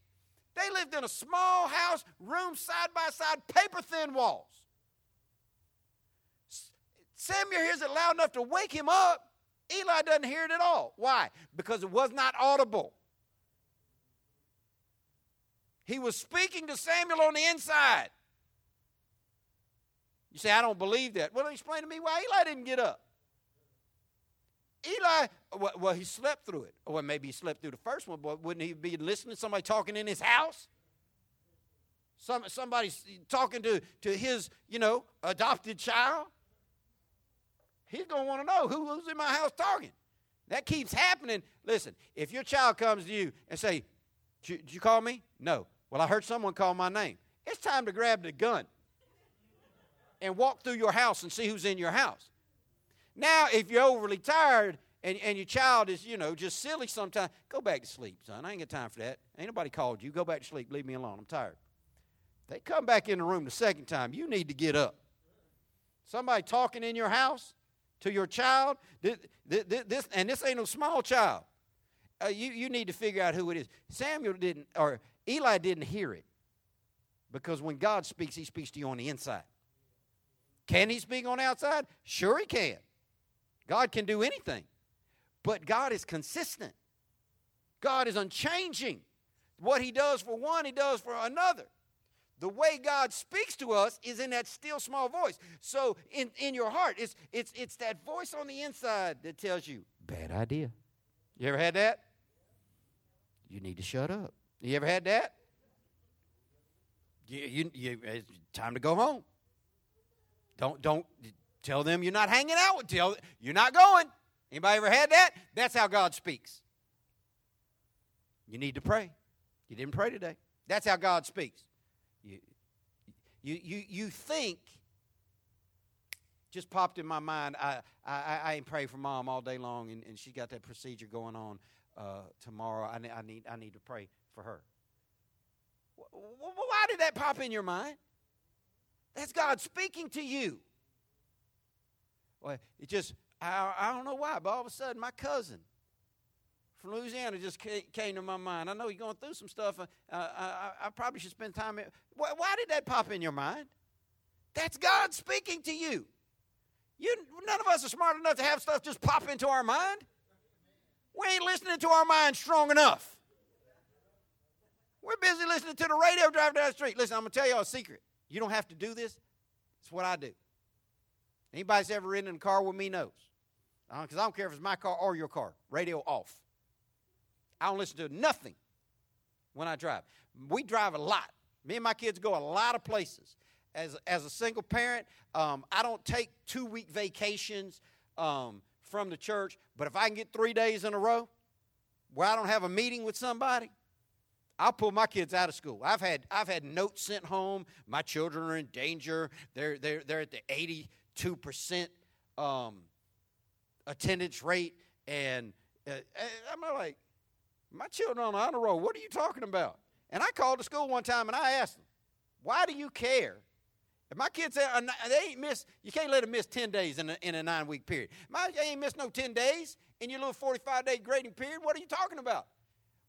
They lived in a small house, rooms side by side, paper thin walls. Samuel hears it loud enough to wake him up. Eli doesn't hear it at all. Why? Because it was not audible. He was speaking to Samuel on the inside. You say, I don't believe that. Well, explain to me why Eli didn't get up. Eli, well, he slept through it. Well, maybe he slept through the first one, but wouldn't he be listening to somebody talking in his house? Some, somebody talking to, to his, you know, adopted child? He's going to want to know who, who's in my house talking. That keeps happening. Listen, if your child comes to you and say, did you call me? No. Well, I heard someone call my name. It's time to grab the gun and walk through your house and see who's in your house. Now, if you're overly tired and, and your child is, you know, just silly sometimes, go back to sleep, son. I ain't got time for that. Ain't nobody called you. Go back to sleep. Leave me alone. I'm tired. They come back in the room the second time. You need to get up. Somebody talking in your house to your child, this, this and this ain't no small child. Uh, you, you need to figure out who it is. Samuel didn't, or Eli didn't hear it because when God speaks, he speaks to you on the inside. Can he speak on the outside? Sure, he can. God can do anything. But God is consistent, God is unchanging. What he does for one, he does for another. The way God speaks to us is in that still small voice. So in, in your heart, it's, it's, it's that voice on the inside that tells you, bad idea. You ever had that? You need to shut up. You ever had that? You, you, you, it's time to go home. Don't, don't tell them you're not hanging out with tell you're not going. Anybody ever had that? That's how God speaks. You need to pray. You didn't pray today. That's how God speaks. You, you, you, you think, just popped in my mind, I, I, I ain't prayed for mom all day long, and, and she's got that procedure going on uh, tomorrow. I, I, need, I need to pray for her. Why did that pop in your mind? That's God speaking to you. Well, it just, I, I don't know why, but all of a sudden my cousin from Louisiana just came to my mind. I know you're going through some stuff. Uh, I, I, probably should spend time. In, why, why did that pop in your mind? That's God speaking to you. You, none of us are smart enough to have stuff just pop into our mind. We ain't listening to our mind strong enough. We're busy listening to the radio driving down the street. Listen, I'm going to tell you a secret. You don't have to do this. It's what I do. Anybody's ever ridden in a car with me knows. Because I don't care if it's my car or your car. Radio off. I don't listen to nothing when I drive. We drive a lot. Me and my kids go a lot of places. As, as a single parent, um, I don't take two week vacations um, from the church, but if I can get three days in a row where I don't have a meeting with somebody, I'll pull my kids out of school. I've had I've had notes sent home. My children are in danger. They're they're they're at the eighty two percent um, attendance rate, and uh, I'm like, my children on honor roll. What are you talking about? And I called the school one time and I asked them, why do you care? If my kids, are, they ain't miss, you can't let them miss 10 days in a, in a nine week period. My, they ain't missed no 10 days in your little 45 day grading period. What are you talking about?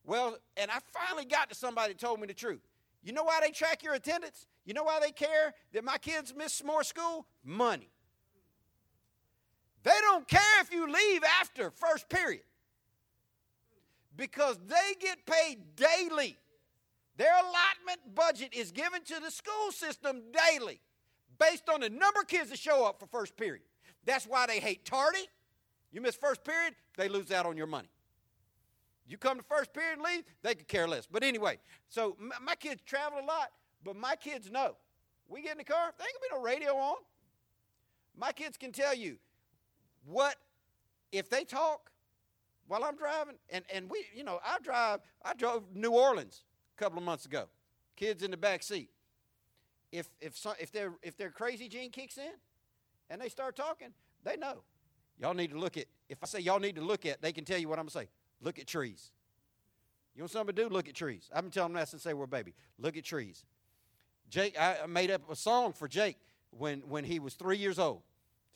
Well, and I finally got to somebody that told me the truth. You know why they track your attendance? You know why they care that my kids miss more school? Money. They don't care if you leave after first period because they get paid daily. Their allotment budget is given to the school system daily based on the number of kids that show up for first period. That's why they hate tardy. You miss first period, they lose out on your money. You come to first period and leave, they could care less. But anyway, so my kids travel a lot, but my kids know. We get in the car, there ain't gonna be no radio on. My kids can tell you what, if they talk while I'm driving, and, and we, you know, I drive, I drove New Orleans a couple of months ago, kids in the back seat. If, if, some, if, their, if their crazy gene kicks in and they start talking, they know. Y'all need to look at, if I say y'all need to look at, they can tell you what I'm to say. Look at trees. You know something to do? Look at trees. I've been telling them that since they were a baby. Look at trees. Jake, I made up a song for Jake when, when he was three years old.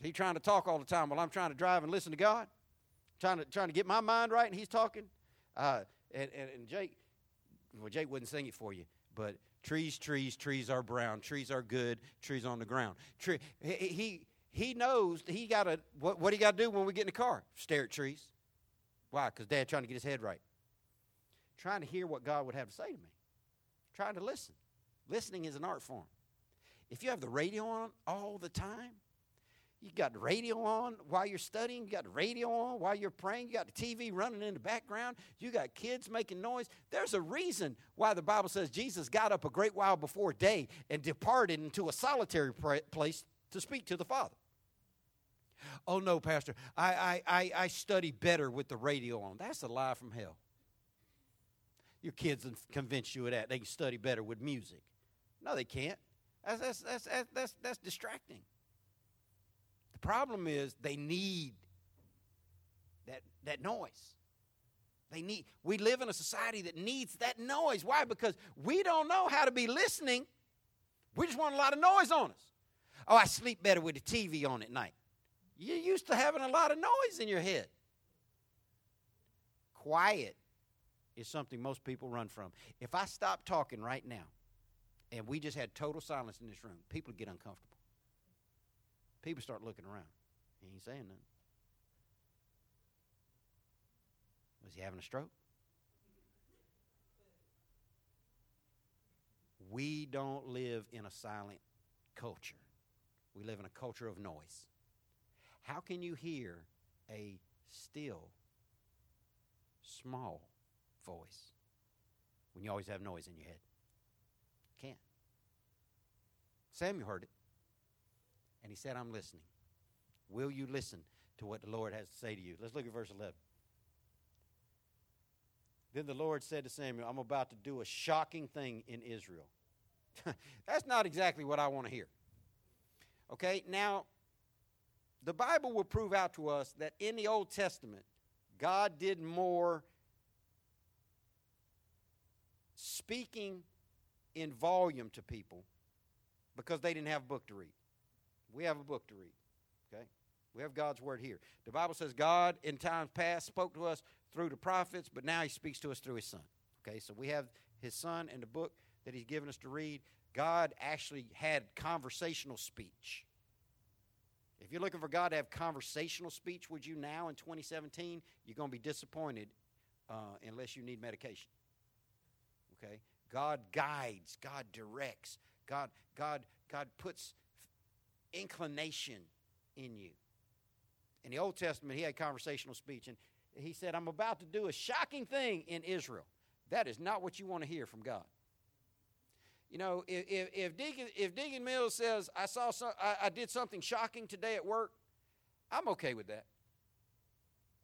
He trying to talk all the time while I'm trying to drive and listen to God, trying to trying to get my mind right, and he's talking. Uh, and, and, and Jake, well, Jake wouldn't sing it for you, but trees, trees, trees are brown. Trees are good. Trees on the ground. Tree. He he, knows he got to what what he got to do when we get in the car. Stare at trees. Why? Because Dad trying to get his head right. Trying to hear what God would have to say to me. Trying to listen. Listening is an art form. If you have the radio on all the time, you got radio on while you're studying, you got radio on while you're praying, you got the TV running in the background, you got kids making noise. There's a reason why the Bible says Jesus got up a great while before day and departed into a solitary place to speak to the Father. Oh no, Pastor, I, I, I, study better with the radio on. That's a lie from hell. Your kids convince you of that. They can study better with music. No, they can't. That's, that's, that's, that's, that's distracting. The problem is they need that, that noise. They need, we live in a society that needs that noise. Why? Because we don't know how to be listening. We just want a lot of noise on us. Oh, I sleep better with the TV on at night. You're used to having a lot of noise in your head. Quiet is something most people run from. If I stop talking right now and we just had total silence in this room, people get uncomfortable. People start looking around. He ain't saying nothing. Was he having a stroke? We don't live in a silent culture. We live in a culture of noise. How can you hear a still, small voice when you always have noise in your head? Can't. Samuel heard it, and he said, I'm listening. Will you listen to what the Lord has to say to you? Let's look at verse 11. Then the Lord said to Samuel, I'm about to do a shocking thing in Israel. That's not exactly what I want to hear. Okay, now the Bible will prove out to us that in the Old Testament, God did more speaking in volume to people because they didn't have a book to read. We have a book to read, okay? We have God's word here. The Bible says God in times past spoke to us through the prophets, but now he speaks to us through his son. Okay, so we have his son and the book that he's given us to read. God actually had conversational speech. If you're looking for God to have conversational speech with you now in 2017, you're going to be disappointed uh, unless you need medication. Okay? God guides, God directs, God, God, God puts inclination in you. In the Old Testament, he had conversational speech, and he said, I'm about to do a shocking thing in Israel. That is not what you want to hear from God. You know, if, if, if, Deacon, if Deacon Mills says, I, saw some, I, I did something shocking today at work, I'm okay with that.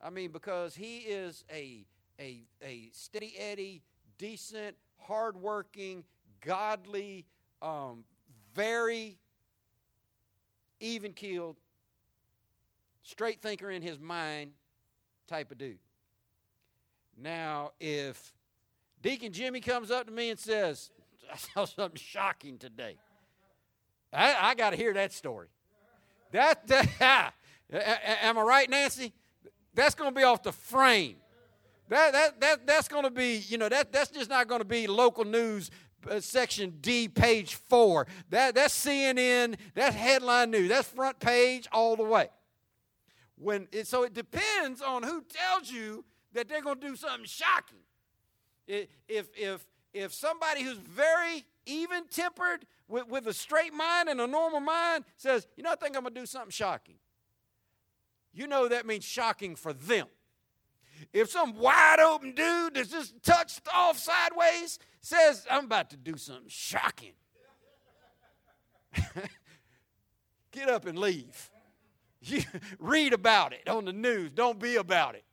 I mean, because he is a a a steady Eddie, decent, hardworking, godly, um, very even keeled, straight thinker in his mind type of dude. Now, if Deacon Jimmy comes up to me and says, I saw something shocking today, I, I got to hear that story. That, that am I right, Nancy? That's going to be off the frame. That, that, that, that's going to be, you know, that, that's just not going to be local news uh, section D, page four. That, that's CNN, that's headline news, that's front page all the way. When it, so it depends on who tells you that they're going to do something shocking. If, if, if somebody who's very even tempered with, with a straight mind and a normal mind says, you know, I think I'm going to do something shocking, you know that means shocking for them. If some wide open dude that's just touched off sideways says, I'm about to do something shocking, get up and leave. Read about it on the news, don't be about it.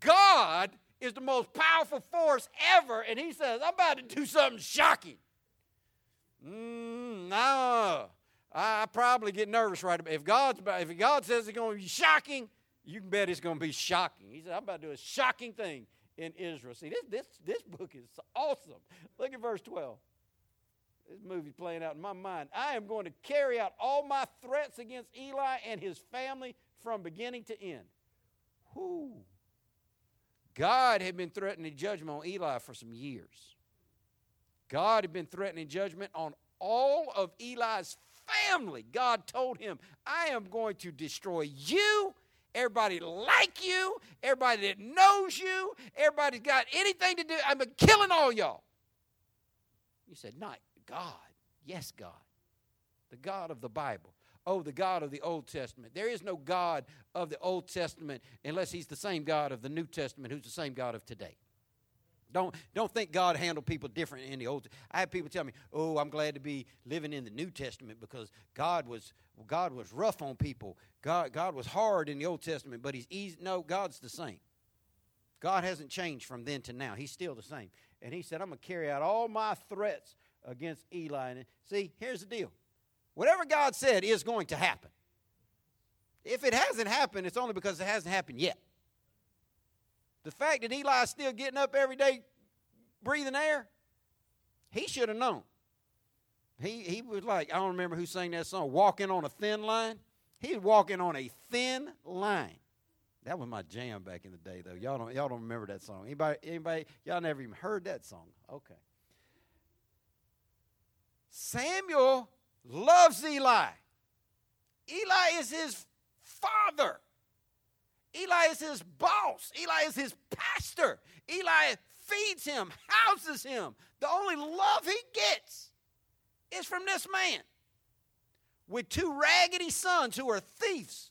God is the most powerful force ever, and He says, I'm about to do something shocking. Mm, no, I probably get nervous right about if God's if God says it's going to be shocking, you can bet it's going to be shocking. He said, I'm about to do a shocking thing in Israel. See, this, this, this book is awesome. Look at verse 12. This movie's playing out in my mind. I am going to carry out all my threats against Eli and his family from beginning to end. Whoo. God had been threatening judgment on Eli for some years. God had been threatening judgment on all of Eli's family. God told him, I am going to destroy you everybody like you, everybody that knows you, everybody's got anything to do. I'm killing all y'all. You said, not God. Yes, God. The God of the Bible. Oh, the God of the Old Testament. There is no God of the Old Testament unless He's the same God of the New Testament, who's the same God of today. Don't, don't think God handled people different in the Old. I have people tell me, "Oh, I'm glad to be living in the New Testament because God was God was rough on people. God God was hard in the Old Testament, but He's easy." No, God's the same. God hasn't changed from then to now. He's still the same. And He said, "I'm going to carry out all my threats against Eli." And see, here's the deal: whatever God said is going to happen. If it hasn't happened, it's only because it hasn't happened yet. The fact that Eli's still getting up every day breathing air, he should have known. He, he was like, I don't remember who sang that song, walking on a thin line. He was walking on a thin line. That was my jam back in the day, though. Y'all don't, y'all don't remember that song. Anybody, anybody, y'all never even heard that song. Okay. Samuel loves Eli. Eli is his father. Eli is his boss. Eli is his pastor. Eli feeds him, houses him. The only love he gets is from this man with two raggedy sons who are thieves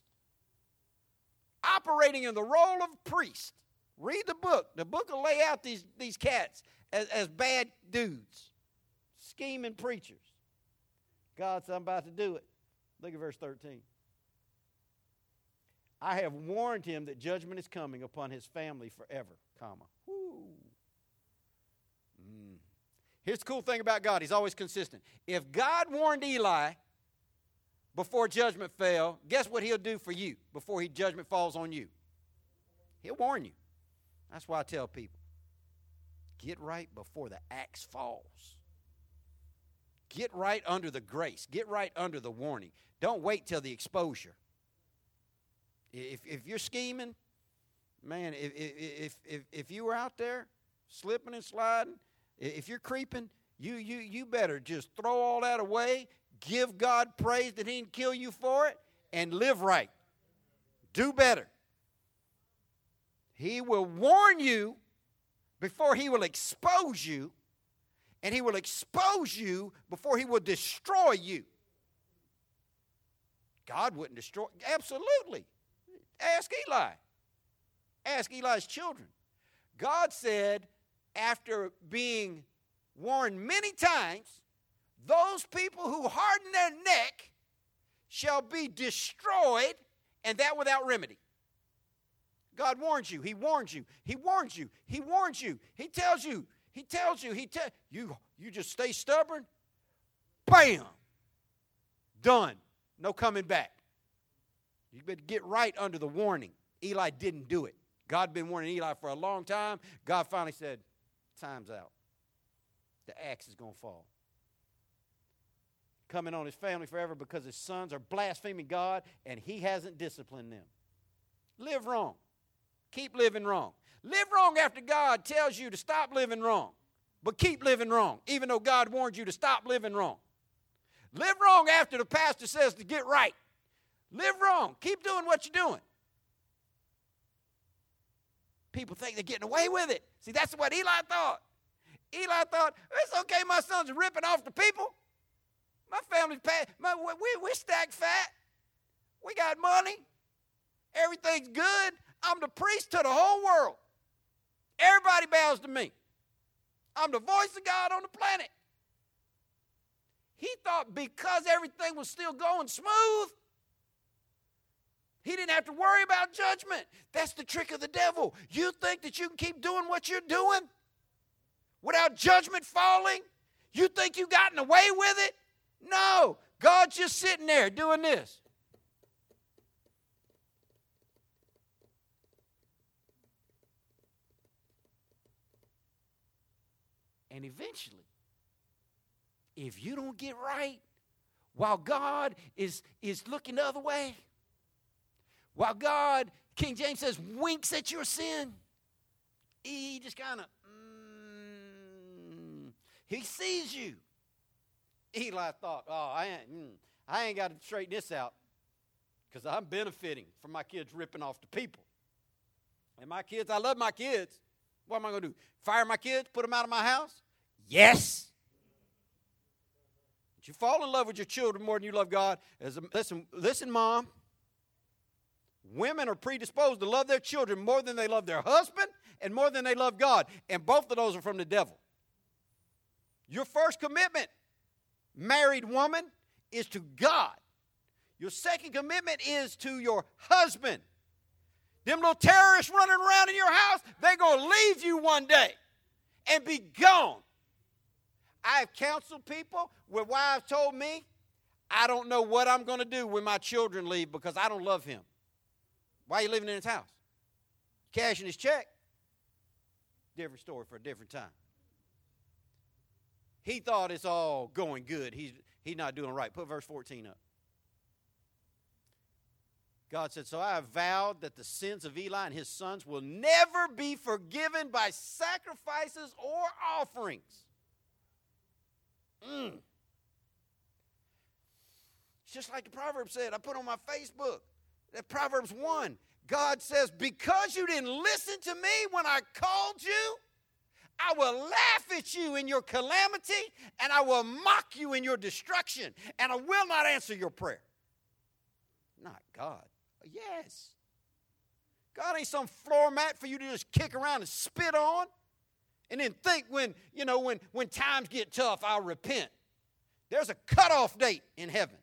operating in the role of priest. Read the book. The book will lay out these, these cats as, as bad dudes, scheming preachers. God said, I'm about to do it. Look at verse 13. I have warned him that judgment is coming upon his family forever, comma. Mm. Here's the cool thing about God. He's always consistent. If God warned Eli before judgment fell, guess what he'll do for you before he judgment falls on you? He'll warn you. That's why I tell people, get right before the axe falls. Get right under the grace. Get right under the warning. Don't wait till the exposure. If, if you're scheming, man, if, if, if, if you were out there slipping and sliding, if you're creeping, you, you, you better just throw all that away, give God praise that He didn't kill you for it, and live right. Do better. He will warn you before He will expose you, and He will expose you before He will destroy you. God wouldn't destroy. Absolutely. Ask Eli. Ask Eli's children. God said, after being warned many times, those people who harden their neck shall be destroyed, and that without remedy. God warns you. He warns you. He warns you. He warns you. He tells you. He tells you. He tell you. You just stay stubborn. Bam. Done. No coming back. You better get right under the warning. Eli didn't do it. God been warning Eli for a long time. God finally said, "Time's out. The axe is gonna fall." Coming on his family forever because his sons are blaspheming God and he hasn't disciplined them. Live wrong. Keep living wrong. Live wrong after God tells you to stop living wrong, but keep living wrong, even though God warned you to stop living wrong. Live wrong after the pastor says to get right. Live wrong. Keep doing what you're doing. People think they're getting away with it. See, that's what Eli thought. Eli thought, it's okay, my sons are ripping off the people. My family's, my, we, we stack fat. We got money. Everything's good. I'm the priest to the whole world. Everybody bows to me. I'm the voice of God on the planet. He thought because everything was still going smooth, he didn't have to worry about judgment. That's the trick of the devil. You think that you can keep doing what you're doing without judgment falling? You think you've gotten away with it? No. God's just sitting there doing this. And eventually, if you don't get right while God is, is looking the other way, while God, King James says, winks at your sin, he just kind of, mm, he sees you. Eli thought, oh, I ain't, mm, I ain't got to straighten this out because I'm benefiting from my kids ripping off the people. And my kids, I love my kids. What am I going to do? Fire my kids? Put them out of my house? Yes. But you fall in love with your children more than you love God. As a, listen, listen, mom. Women are predisposed to love their children more than they love their husband and more than they love God. And both of those are from the devil. Your first commitment, married woman, is to God. Your second commitment is to your husband. Them little terrorists running around in your house, they're going to leave you one day and be gone. I've counseled people where wives told me, I don't know what I'm going to do when my children leave because I don't love him. Why are you living in his house? Cashing his check. Different story for a different time. He thought it's all going good. He's, he's not doing right. Put verse 14 up. God said, So I have vowed that the sins of Eli and his sons will never be forgiven by sacrifices or offerings. Mm. It's just like the proverb said. I put on my Facebook that Proverbs 1. God says, Because you didn't listen to me when I called you, I will laugh at you in your calamity, and I will mock you in your destruction, and I will not answer your prayer. Not God. Yes. God ain't some floor mat for you to just kick around and spit on and then think when, you know, when, when times get tough, I'll repent. There's a cutoff date in heaven.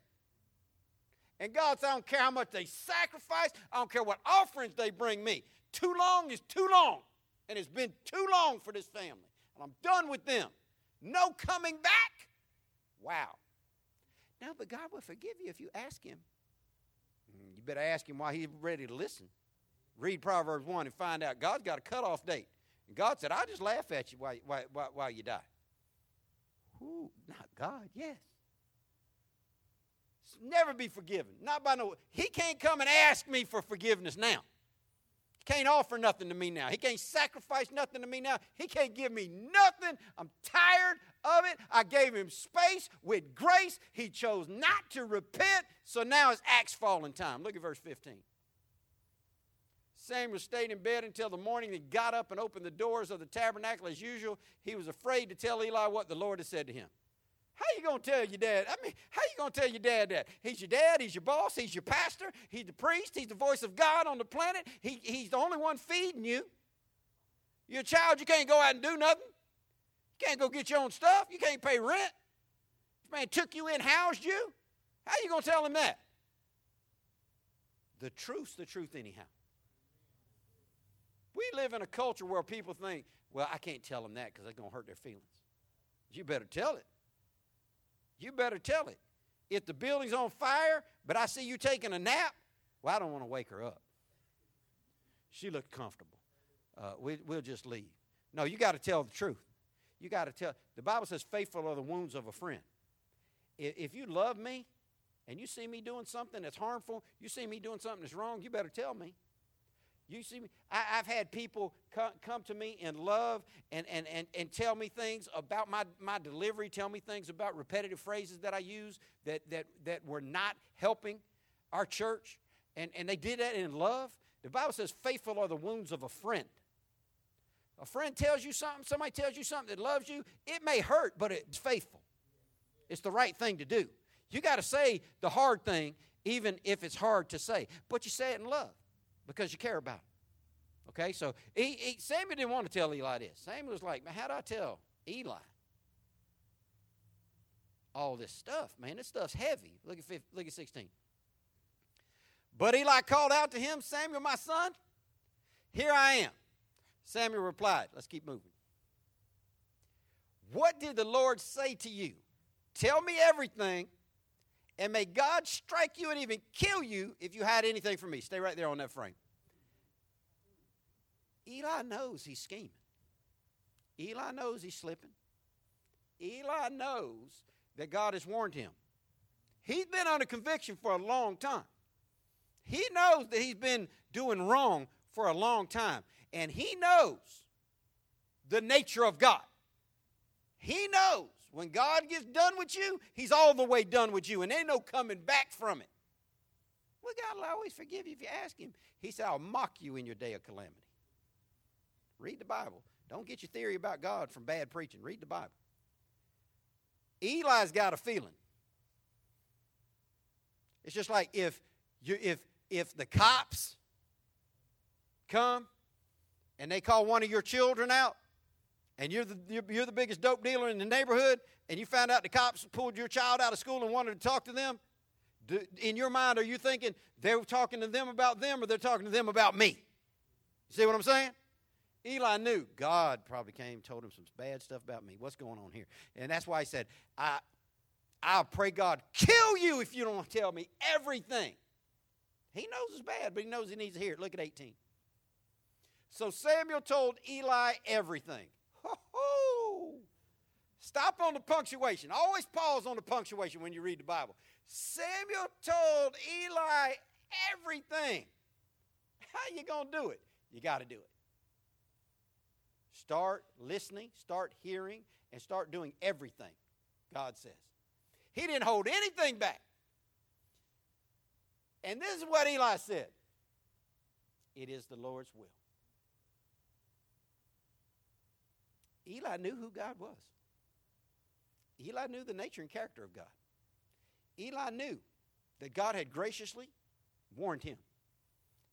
And God said, I don't care how much they sacrifice, I don't care what offerings they bring me. Too long is too long. And it's been too long for this family. And I'm done with them. No coming back. Wow. Now, but God will forgive you if you ask Him. Mm, you better ask Him why He's ready to listen. Read Proverbs 1 and find out God's got a cutoff date. And God said, I'll just laugh at you while, while, while you die. Who? Not God, yes never be forgiven. Not by no. He can't come and ask me for forgiveness now. He can't offer nothing to me now. He can't sacrifice nothing to me now. He can't give me nothing. I'm tired of it. I gave him space with grace. He chose not to repent, so now it's axe falling time. Look at verse 15. Samuel stayed in bed until the morning. He got up and opened the doors of the tabernacle as usual. He was afraid to tell Eli what the Lord had said to him. How you gonna tell your dad? I mean, how you gonna tell your dad that? He's your dad, he's your boss, he's your pastor, he's the priest, he's the voice of God on the planet. He, he's the only one feeding you. You're a child, you can't go out and do nothing. You can't go get your own stuff. You can't pay rent. This man took you in, housed you. How you gonna tell him that? The truth's the truth anyhow. we live in a culture where people think, well, I can't tell them that because it's to hurt their feelings. You better tell it. You better tell it. If the building's on fire, but I see you taking a nap, well, I don't want to wake her up. She looked comfortable. Uh, we, we'll just leave. No, you got to tell the truth. You got to tell. The Bible says, faithful are the wounds of a friend. If, if you love me and you see me doing something that's harmful, you see me doing something that's wrong, you better tell me. You see me? I, have had people come, come to me in love and, and, and, and tell me things about my, my delivery, tell me things about repetitive phrases that I use that, that, that were not helping our church. And, and they did that in love. The Bible says, faithful are the wounds of a friend. A friend tells you something, somebody tells you something that loves you, it may hurt, but it's faithful. It's the right thing to do. You got to say the hard thing, even if it's hard to say, but you say it in love because you care about it. Okay, so he, he, Samuel didn't want to tell Eli this. Samuel was like, man, how do I tell Eli all this stuff, man? This stuff's heavy. Look at, look at 16. But Eli called out to him, Samuel, my son, here I am. Samuel replied, let's keep moving. What did the Lord say to you? Tell me everything, and may God strike you and even kill you if you hide anything from me. Stay right there on that frame. Eli knows he's scheming. Eli knows he's slipping. Eli knows that God has warned him. He's been under conviction for a long time. He knows that he's been doing wrong for a long time. And he knows the nature of God. He knows when God gets done with you, he's all the way done with you, and ain't no coming back from it. Well, God will always forgive you if you ask him. He said, I'll mock you in your day of calamity. Read the Bible. Don't get your theory about God from bad preaching. Read the Bible. Eli's got a feeling. It's just like if you if if the cops come and they call one of your children out and you're the, you're the biggest dope dealer in the neighborhood and you found out the cops pulled your child out of school and wanted to talk to them, in your mind, are you thinking they're talking to them about them or they're talking to them about me? You see what I'm saying? Eli knew God probably came told him some bad stuff about me. What's going on here? And that's why he said, I, I'll pray God kill you if you don't tell me everything. He knows it's bad, but he knows he needs to hear it. Look at 18. So Samuel told Eli everything. Stop on the punctuation. Always pause on the punctuation when you read the Bible. Samuel told Eli everything. How you going to do it? You got to do it. Start listening, start hearing, and start doing everything God says. He didn't hold anything back. And this is what Eli said It is the Lord's will. Eli knew who God was. Eli knew the nature and character of God. Eli knew that God had graciously warned him.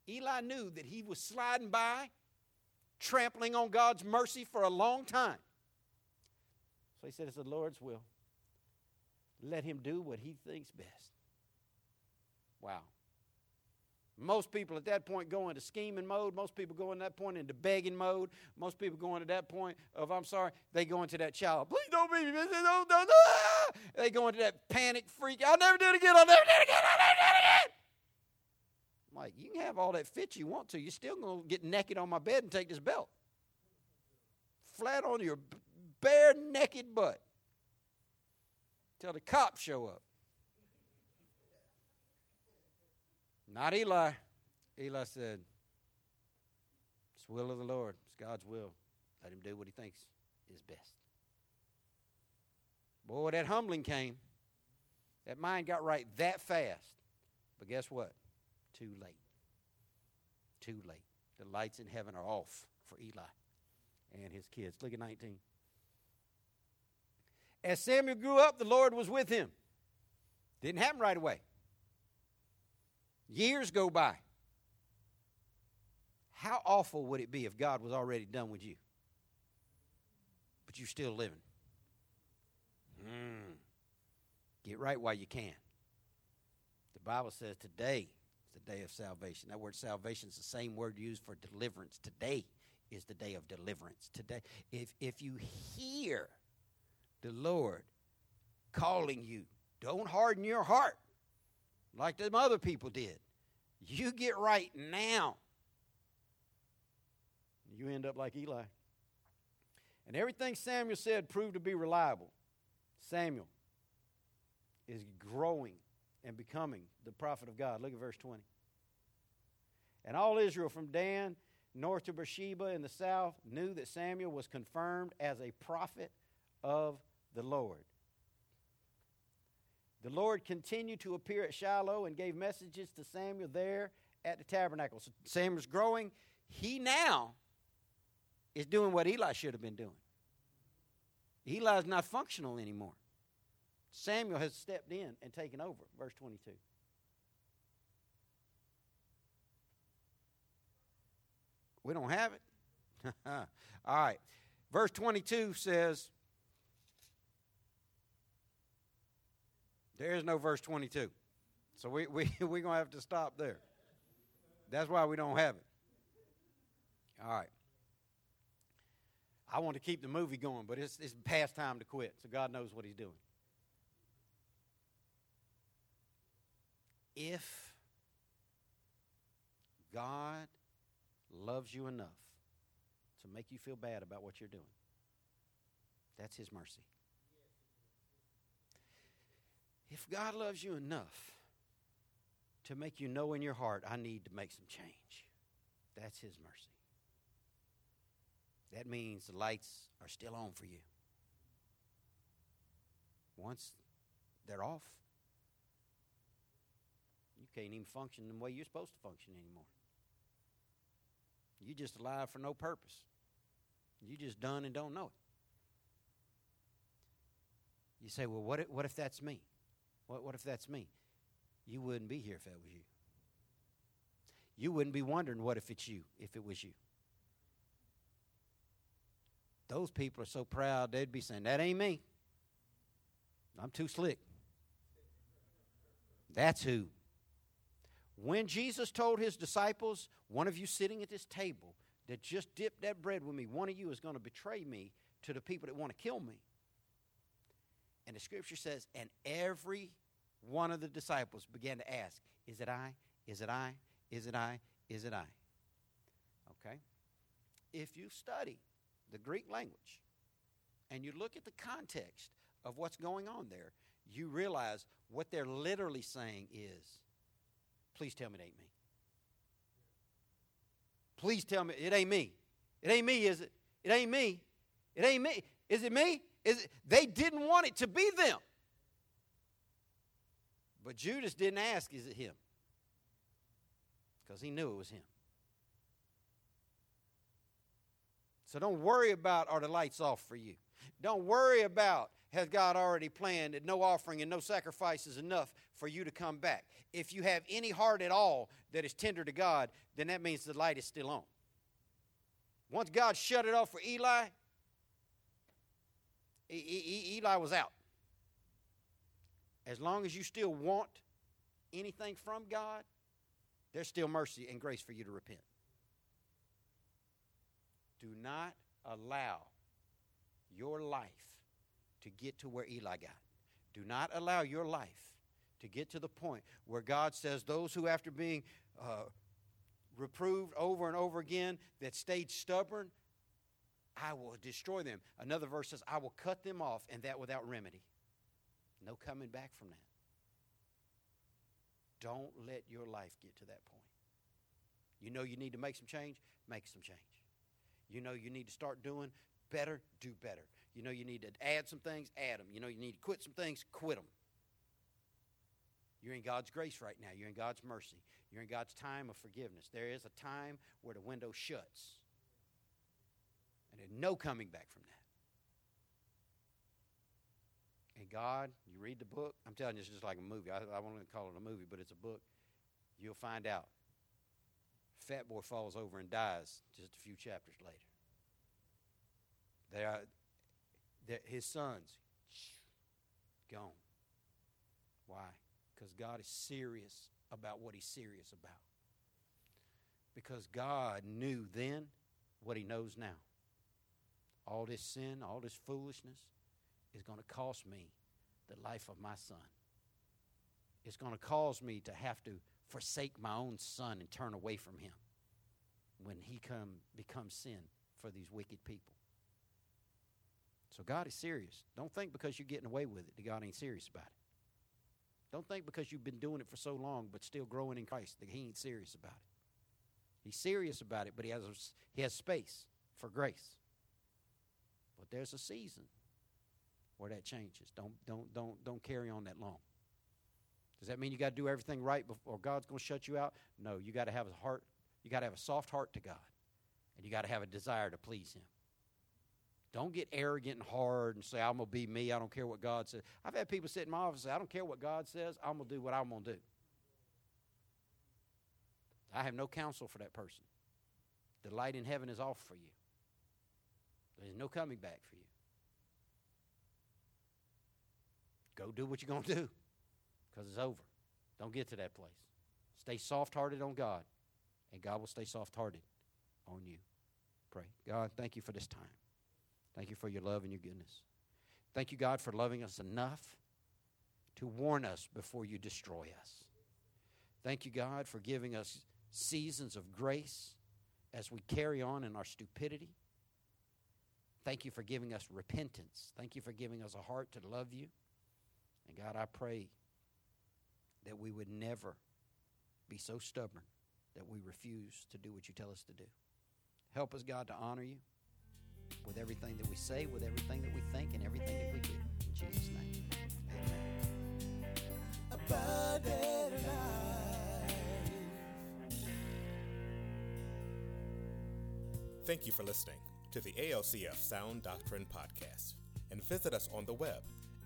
Eli knew that he was sliding by, trampling on God's mercy for a long time. So he said, It's the Lord's will. Let him do what he thinks best. Wow. Most people at that point go into scheming mode. Most people go in that point into begging mode. Most people go into that point of, I'm sorry, they go into that child. Please don't be, don't, don't, don't. They go into that panic freak. I'll never do it again. I'll never do it again. I'll never do it again. I'm like, you can have all that fit you want to. You're still going to get naked on my bed and take this belt. Flat on your bare naked butt. Till the cops show up. Not Eli. Eli said, It's the will of the Lord. It's God's will. Let him do what he thinks is best. Boy, that humbling came. That mind got right that fast. But guess what? Too late. Too late. The lights in heaven are off for Eli and his kids. Look at 19. As Samuel grew up, the Lord was with him. Didn't happen right away. Years go by. How awful would it be if God was already done with you? But you're still living. Mm. Get right while you can. The Bible says today is the day of salvation. That word salvation is the same word used for deliverance. Today is the day of deliverance. Today, if if you hear the Lord calling you, don't harden your heart like them other people did. You get right now. You end up like Eli. And everything Samuel said proved to be reliable. Samuel is growing and becoming the prophet of God. Look at verse 20. And all Israel from Dan north to Beersheba in the south knew that Samuel was confirmed as a prophet of the Lord. The Lord continued to appear at Shiloh and gave messages to Samuel there at the tabernacle. So Samuel's growing. He now is doing what Eli should have been doing. Eli's not functional anymore. Samuel has stepped in and taken over. Verse 22. We don't have it. All right. Verse 22 says, There is no verse 22. So we, we, we're going to have to stop there. That's why we don't have it. All right. I want to keep the movie going, but it's, it's past time to quit, so God knows what He's doing. If God loves you enough to make you feel bad about what you're doing, that's His mercy. If God loves you enough to make you know in your heart, I need to make some change, that's His mercy. That means the lights are still on for you. Once they're off, you can't even function the way you're supposed to function anymore. You're just alive for no purpose. You just done and don't know it. You say, well, what if, what if that's me? What, what if that's me? You wouldn't be here if that was you. You wouldn't be wondering what if it's you, if it was you. Those people are so proud they'd be saying, That ain't me. I'm too slick. That's who. When Jesus told his disciples, One of you sitting at this table that just dipped that bread with me, one of you is going to betray me to the people that want to kill me. And the scripture says, And every one of the disciples began to ask, Is it I? Is it I? Is it I? Is it I? Okay? If you study the Greek language, and you look at the context of what's going on there, you realize what they're literally saying is, please tell me it ain't me. Please tell me it ain't me. It ain't me, is it? It ain't me. It ain't me. Is it me? Is it? They didn't want it to be them. But Judas didn't ask, is it him? Because he knew it was him. So don't worry about are the lights off for you. Don't worry about has God already planned that no offering and no sacrifice is enough for you to come back. If you have any heart at all that is tender to God, then that means the light is still on. Once God shut it off for Eli, Eli was out. As long as you still want anything from God, there's still mercy and grace for you to repent. Do not allow your life to get to where Eli got. Do not allow your life to get to the point where God says, Those who, after being uh, reproved over and over again, that stayed stubborn, I will destroy them. Another verse says, I will cut them off, and that without remedy. No coming back from that. Don't let your life get to that point. You know you need to make some change? Make some change. You know you need to start doing better, do better. You know you need to add some things, add them. You know you need to quit some things, quit them. You're in God's grace right now. You're in God's mercy. You're in God's time of forgiveness. There is a time where the window shuts. And there's no coming back from that. And God, you read the book, I'm telling you, it's just like a movie. I, I won't call it a movie, but it's a book. You'll find out. Fat boy falls over and dies just a few chapters later. They are, his sons, gone. Why? Because God is serious about what he's serious about. Because God knew then what he knows now. All this sin, all this foolishness is going to cost me the life of my son. It's going to cause me to have to forsake my own son and turn away from him when he come becomes sin for these wicked people. So God is serious. Don't think because you're getting away with it that God ain't serious about it. Don't think because you've been doing it for so long but still growing in Christ that he ain't serious about it. He's serious about it, but he has he has space for grace. But there's a season where that changes. Don't don't don't don't carry on that long. Does that mean you got to do everything right before God's going to shut you out? No, you got to have a heart. You got to have a soft heart to God, and you got to have a desire to please Him. Don't get arrogant and hard and say, I'm going to be me. I don't care what God says. I've had people sit in my office and say, I don't care what God says. I'm going to do what I'm going to do. I have no counsel for that person. The light in heaven is off for you, there's no coming back for you. Go do what you're going to do because it's over. Don't get to that place. Stay soft hearted on God, and God will stay soft hearted on you. Pray. God, thank you for this time. Thank you for your love and your goodness. Thank you, God, for loving us enough to warn us before you destroy us. Thank you, God, for giving us seasons of grace as we carry on in our stupidity. Thank you for giving us repentance. Thank you for giving us a heart to love you. And God, I pray that we would never be so stubborn that we refuse to do what you tell us to do. Help us, God, to honor you with everything that we say, with everything that we think, and everything that we do. In Jesus' name, amen. Thank you for listening to the ALCF Sound Doctrine Podcast and visit us on the web